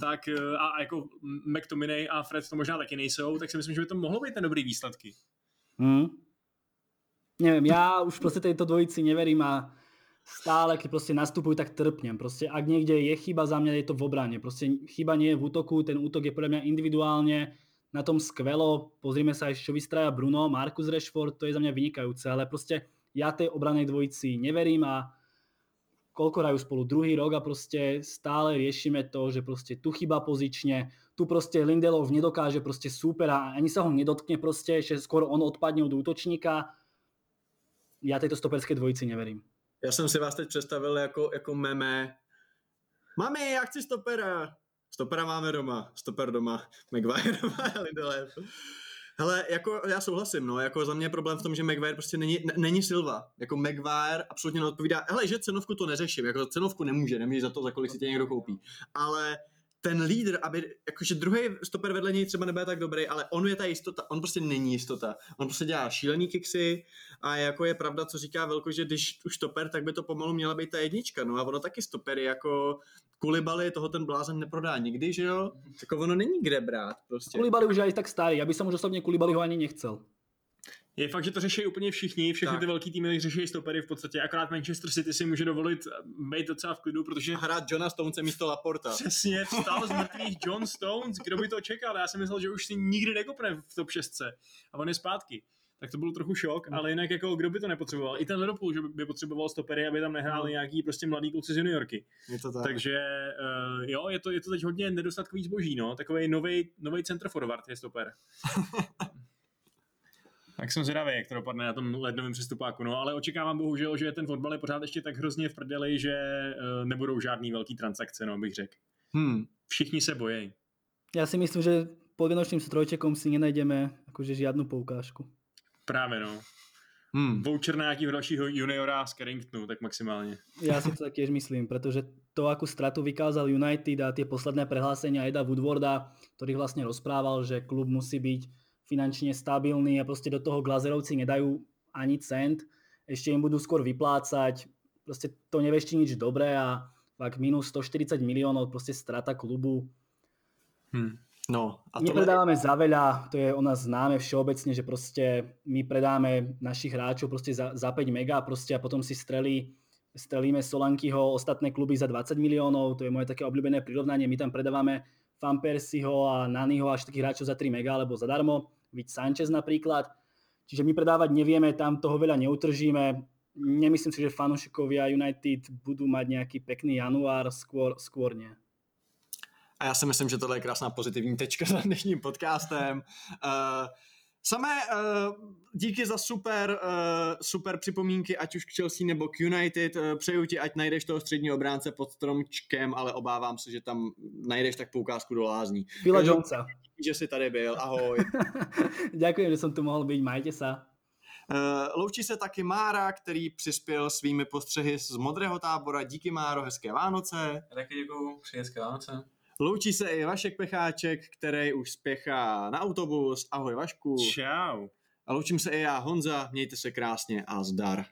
tak eh, a, a jako McTominay a Fred to možná taky nejsou, tak si myslím, že by to mohlo být ten dobrý výsledky. Mm. Neviem, ja už proste tejto dvojici neverím a stále, keď proste nastupujú, tak trpnem. Proste ak niekde je chyba za mňa, je to v obrane. Proste chyba nie je v útoku, ten útok je podľa mňa individuálne na tom skvelo. Pozrime ešte, čo vystraja Bruno, Marcus Rashford, to je za mňa vynikajúce, ale proste ja tej obranej dvojici neverím a koľko hrajú spolu druhý rok a proste stále riešime to, že proste tu chyba pozične, tu proste Lindelov nedokáže proste súpera, ani sa ho nedotkne proste, že skôr on odpadne od útočníka. Ja tejto stoperskej dvojici neverím. Já jsem si vás teď představil jako, jako meme. Mami, já chci stopera. Stopera máme doma. Stoper doma. Maguire doma. Lindelöf. Hele, jako já souhlasím, no, jako za mě je problém v tom, že Maguire prostě není, n- není Silva. Jako Maguire absolutně neodpovídá. Hele, že cenovku to neřeším, jako cenovku nemůže, nemůže za to, za kolik si tě někdo koupí. Ale ten lídr, aby, jakože druhý stoper vedle něj třeba nebude tak dobrý, ale on je ta jistota, on prostě není jistota. On prostě dělá šílený kiksy a jako je pravda, co říká Velko, že když už stoper, tak by to pomalu měla být ta jednička, no a ono taky stopery jako Kulibali, toho ten blázen neprodá nikdy, že jo? Jako ono není kde brát prostě. Kulibali už je aj tak starý, ja by som už osobne Kulibaliho ani nechcel. Je fakt, že to řeší úplně všichni, všechny Tak. ty velký týmy řeší stopery v podstatě, akorát Manchester City si může dovolit být docela v klidu, protože A hrát Johna Stonece místo Laporta. Přesně, vstal z mrtvých John Stones, kdo by to čekal, já jsem myslel, že už si nikdy nekopne v top 6 a on je zpátky. Tak to byl trochu šok, ale jinak jako kdo by to nepotřeboval. I ten Liverpool, že by potřeboval stopery, aby tam nehráli nějaký prostě mladý kluci z juniorky. Je to tak. Takže uh, jo, je to, je to teď hodně nedostatkový zboží, no. Takový nový nový center forward je stoper. tak jsem zvědavý, jak to dopadne na tom lednovém přestupáku, no, ale očekávám bohužel, že ten fotbal je pořád ještě tak hrozně v prdeli, že uh, nebudou žádný velký transakce, no, bych řekl. Hmm. Všichni se bojí. Ja si myslím, že pod vianočným strojčekom si nenajdeme akože žiadnu poukážku. Právě, no. Hmm. Voucher na nějakého dalšího juniora z Carringtonu, tak maximálně. Ja si to tak tiež myslím, pretože to, akú stratu vykázal United a tie posledné prehlásenia Eda Woodwarda, ktorý vlastne rozprával, že klub musí byť finančne stabilný a proste do toho Glazerovci nedajú ani cent, ešte im budú skôr vyplácať, proste to nevešti nič dobré a fakt minus 140 miliónov, proste strata klubu. Hmm. No, a My tohle... predávame za veľa, to je o nás známe všeobecne, že proste my predáme našich hráčov proste za, za 5 mega proste a potom si strelí strelíme Solankyho ostatné kluby za 20 miliónov, to je moje také obľúbené prirovnanie, my tam predávame Van Persieho a Nanyho až takých hráčov za 3 mega alebo zadarmo, víc Sanchez napríklad. Čiže my predávať nevieme, tam toho veľa neutržíme. Nemyslím si, že fanúšikovia United budú mať nejaký pekný január, skôr, skôr nie. A já si myslím, že tohle je krásná pozitivní tečka za dnešním podcastem. Uh, Samé uh, díky za super, uh, super připomínky, ať už k Chelsea nebo k United. Uh, přeju ti, ať najdeš toho středního obránce pod stromčkem, ale obávám se, že tam najdeš tak poukázku do lázní. Phila Jonesa. Že jsi tady byl, ahoj. Ďakujem, že som tu mohl být, majte sa. Uh, loučí se taky Mára, který přispěl svými postřehy z modrého tábora. Díky Máro, hezké Vánoce. Taky děkuju, přeji hezké Vánoce. Loučí se i Vašek Pecháček, který už spěchá na autobus. Ahoj Vašku. Čau. A loučím se i já Honza, mějte se krásně a zdar.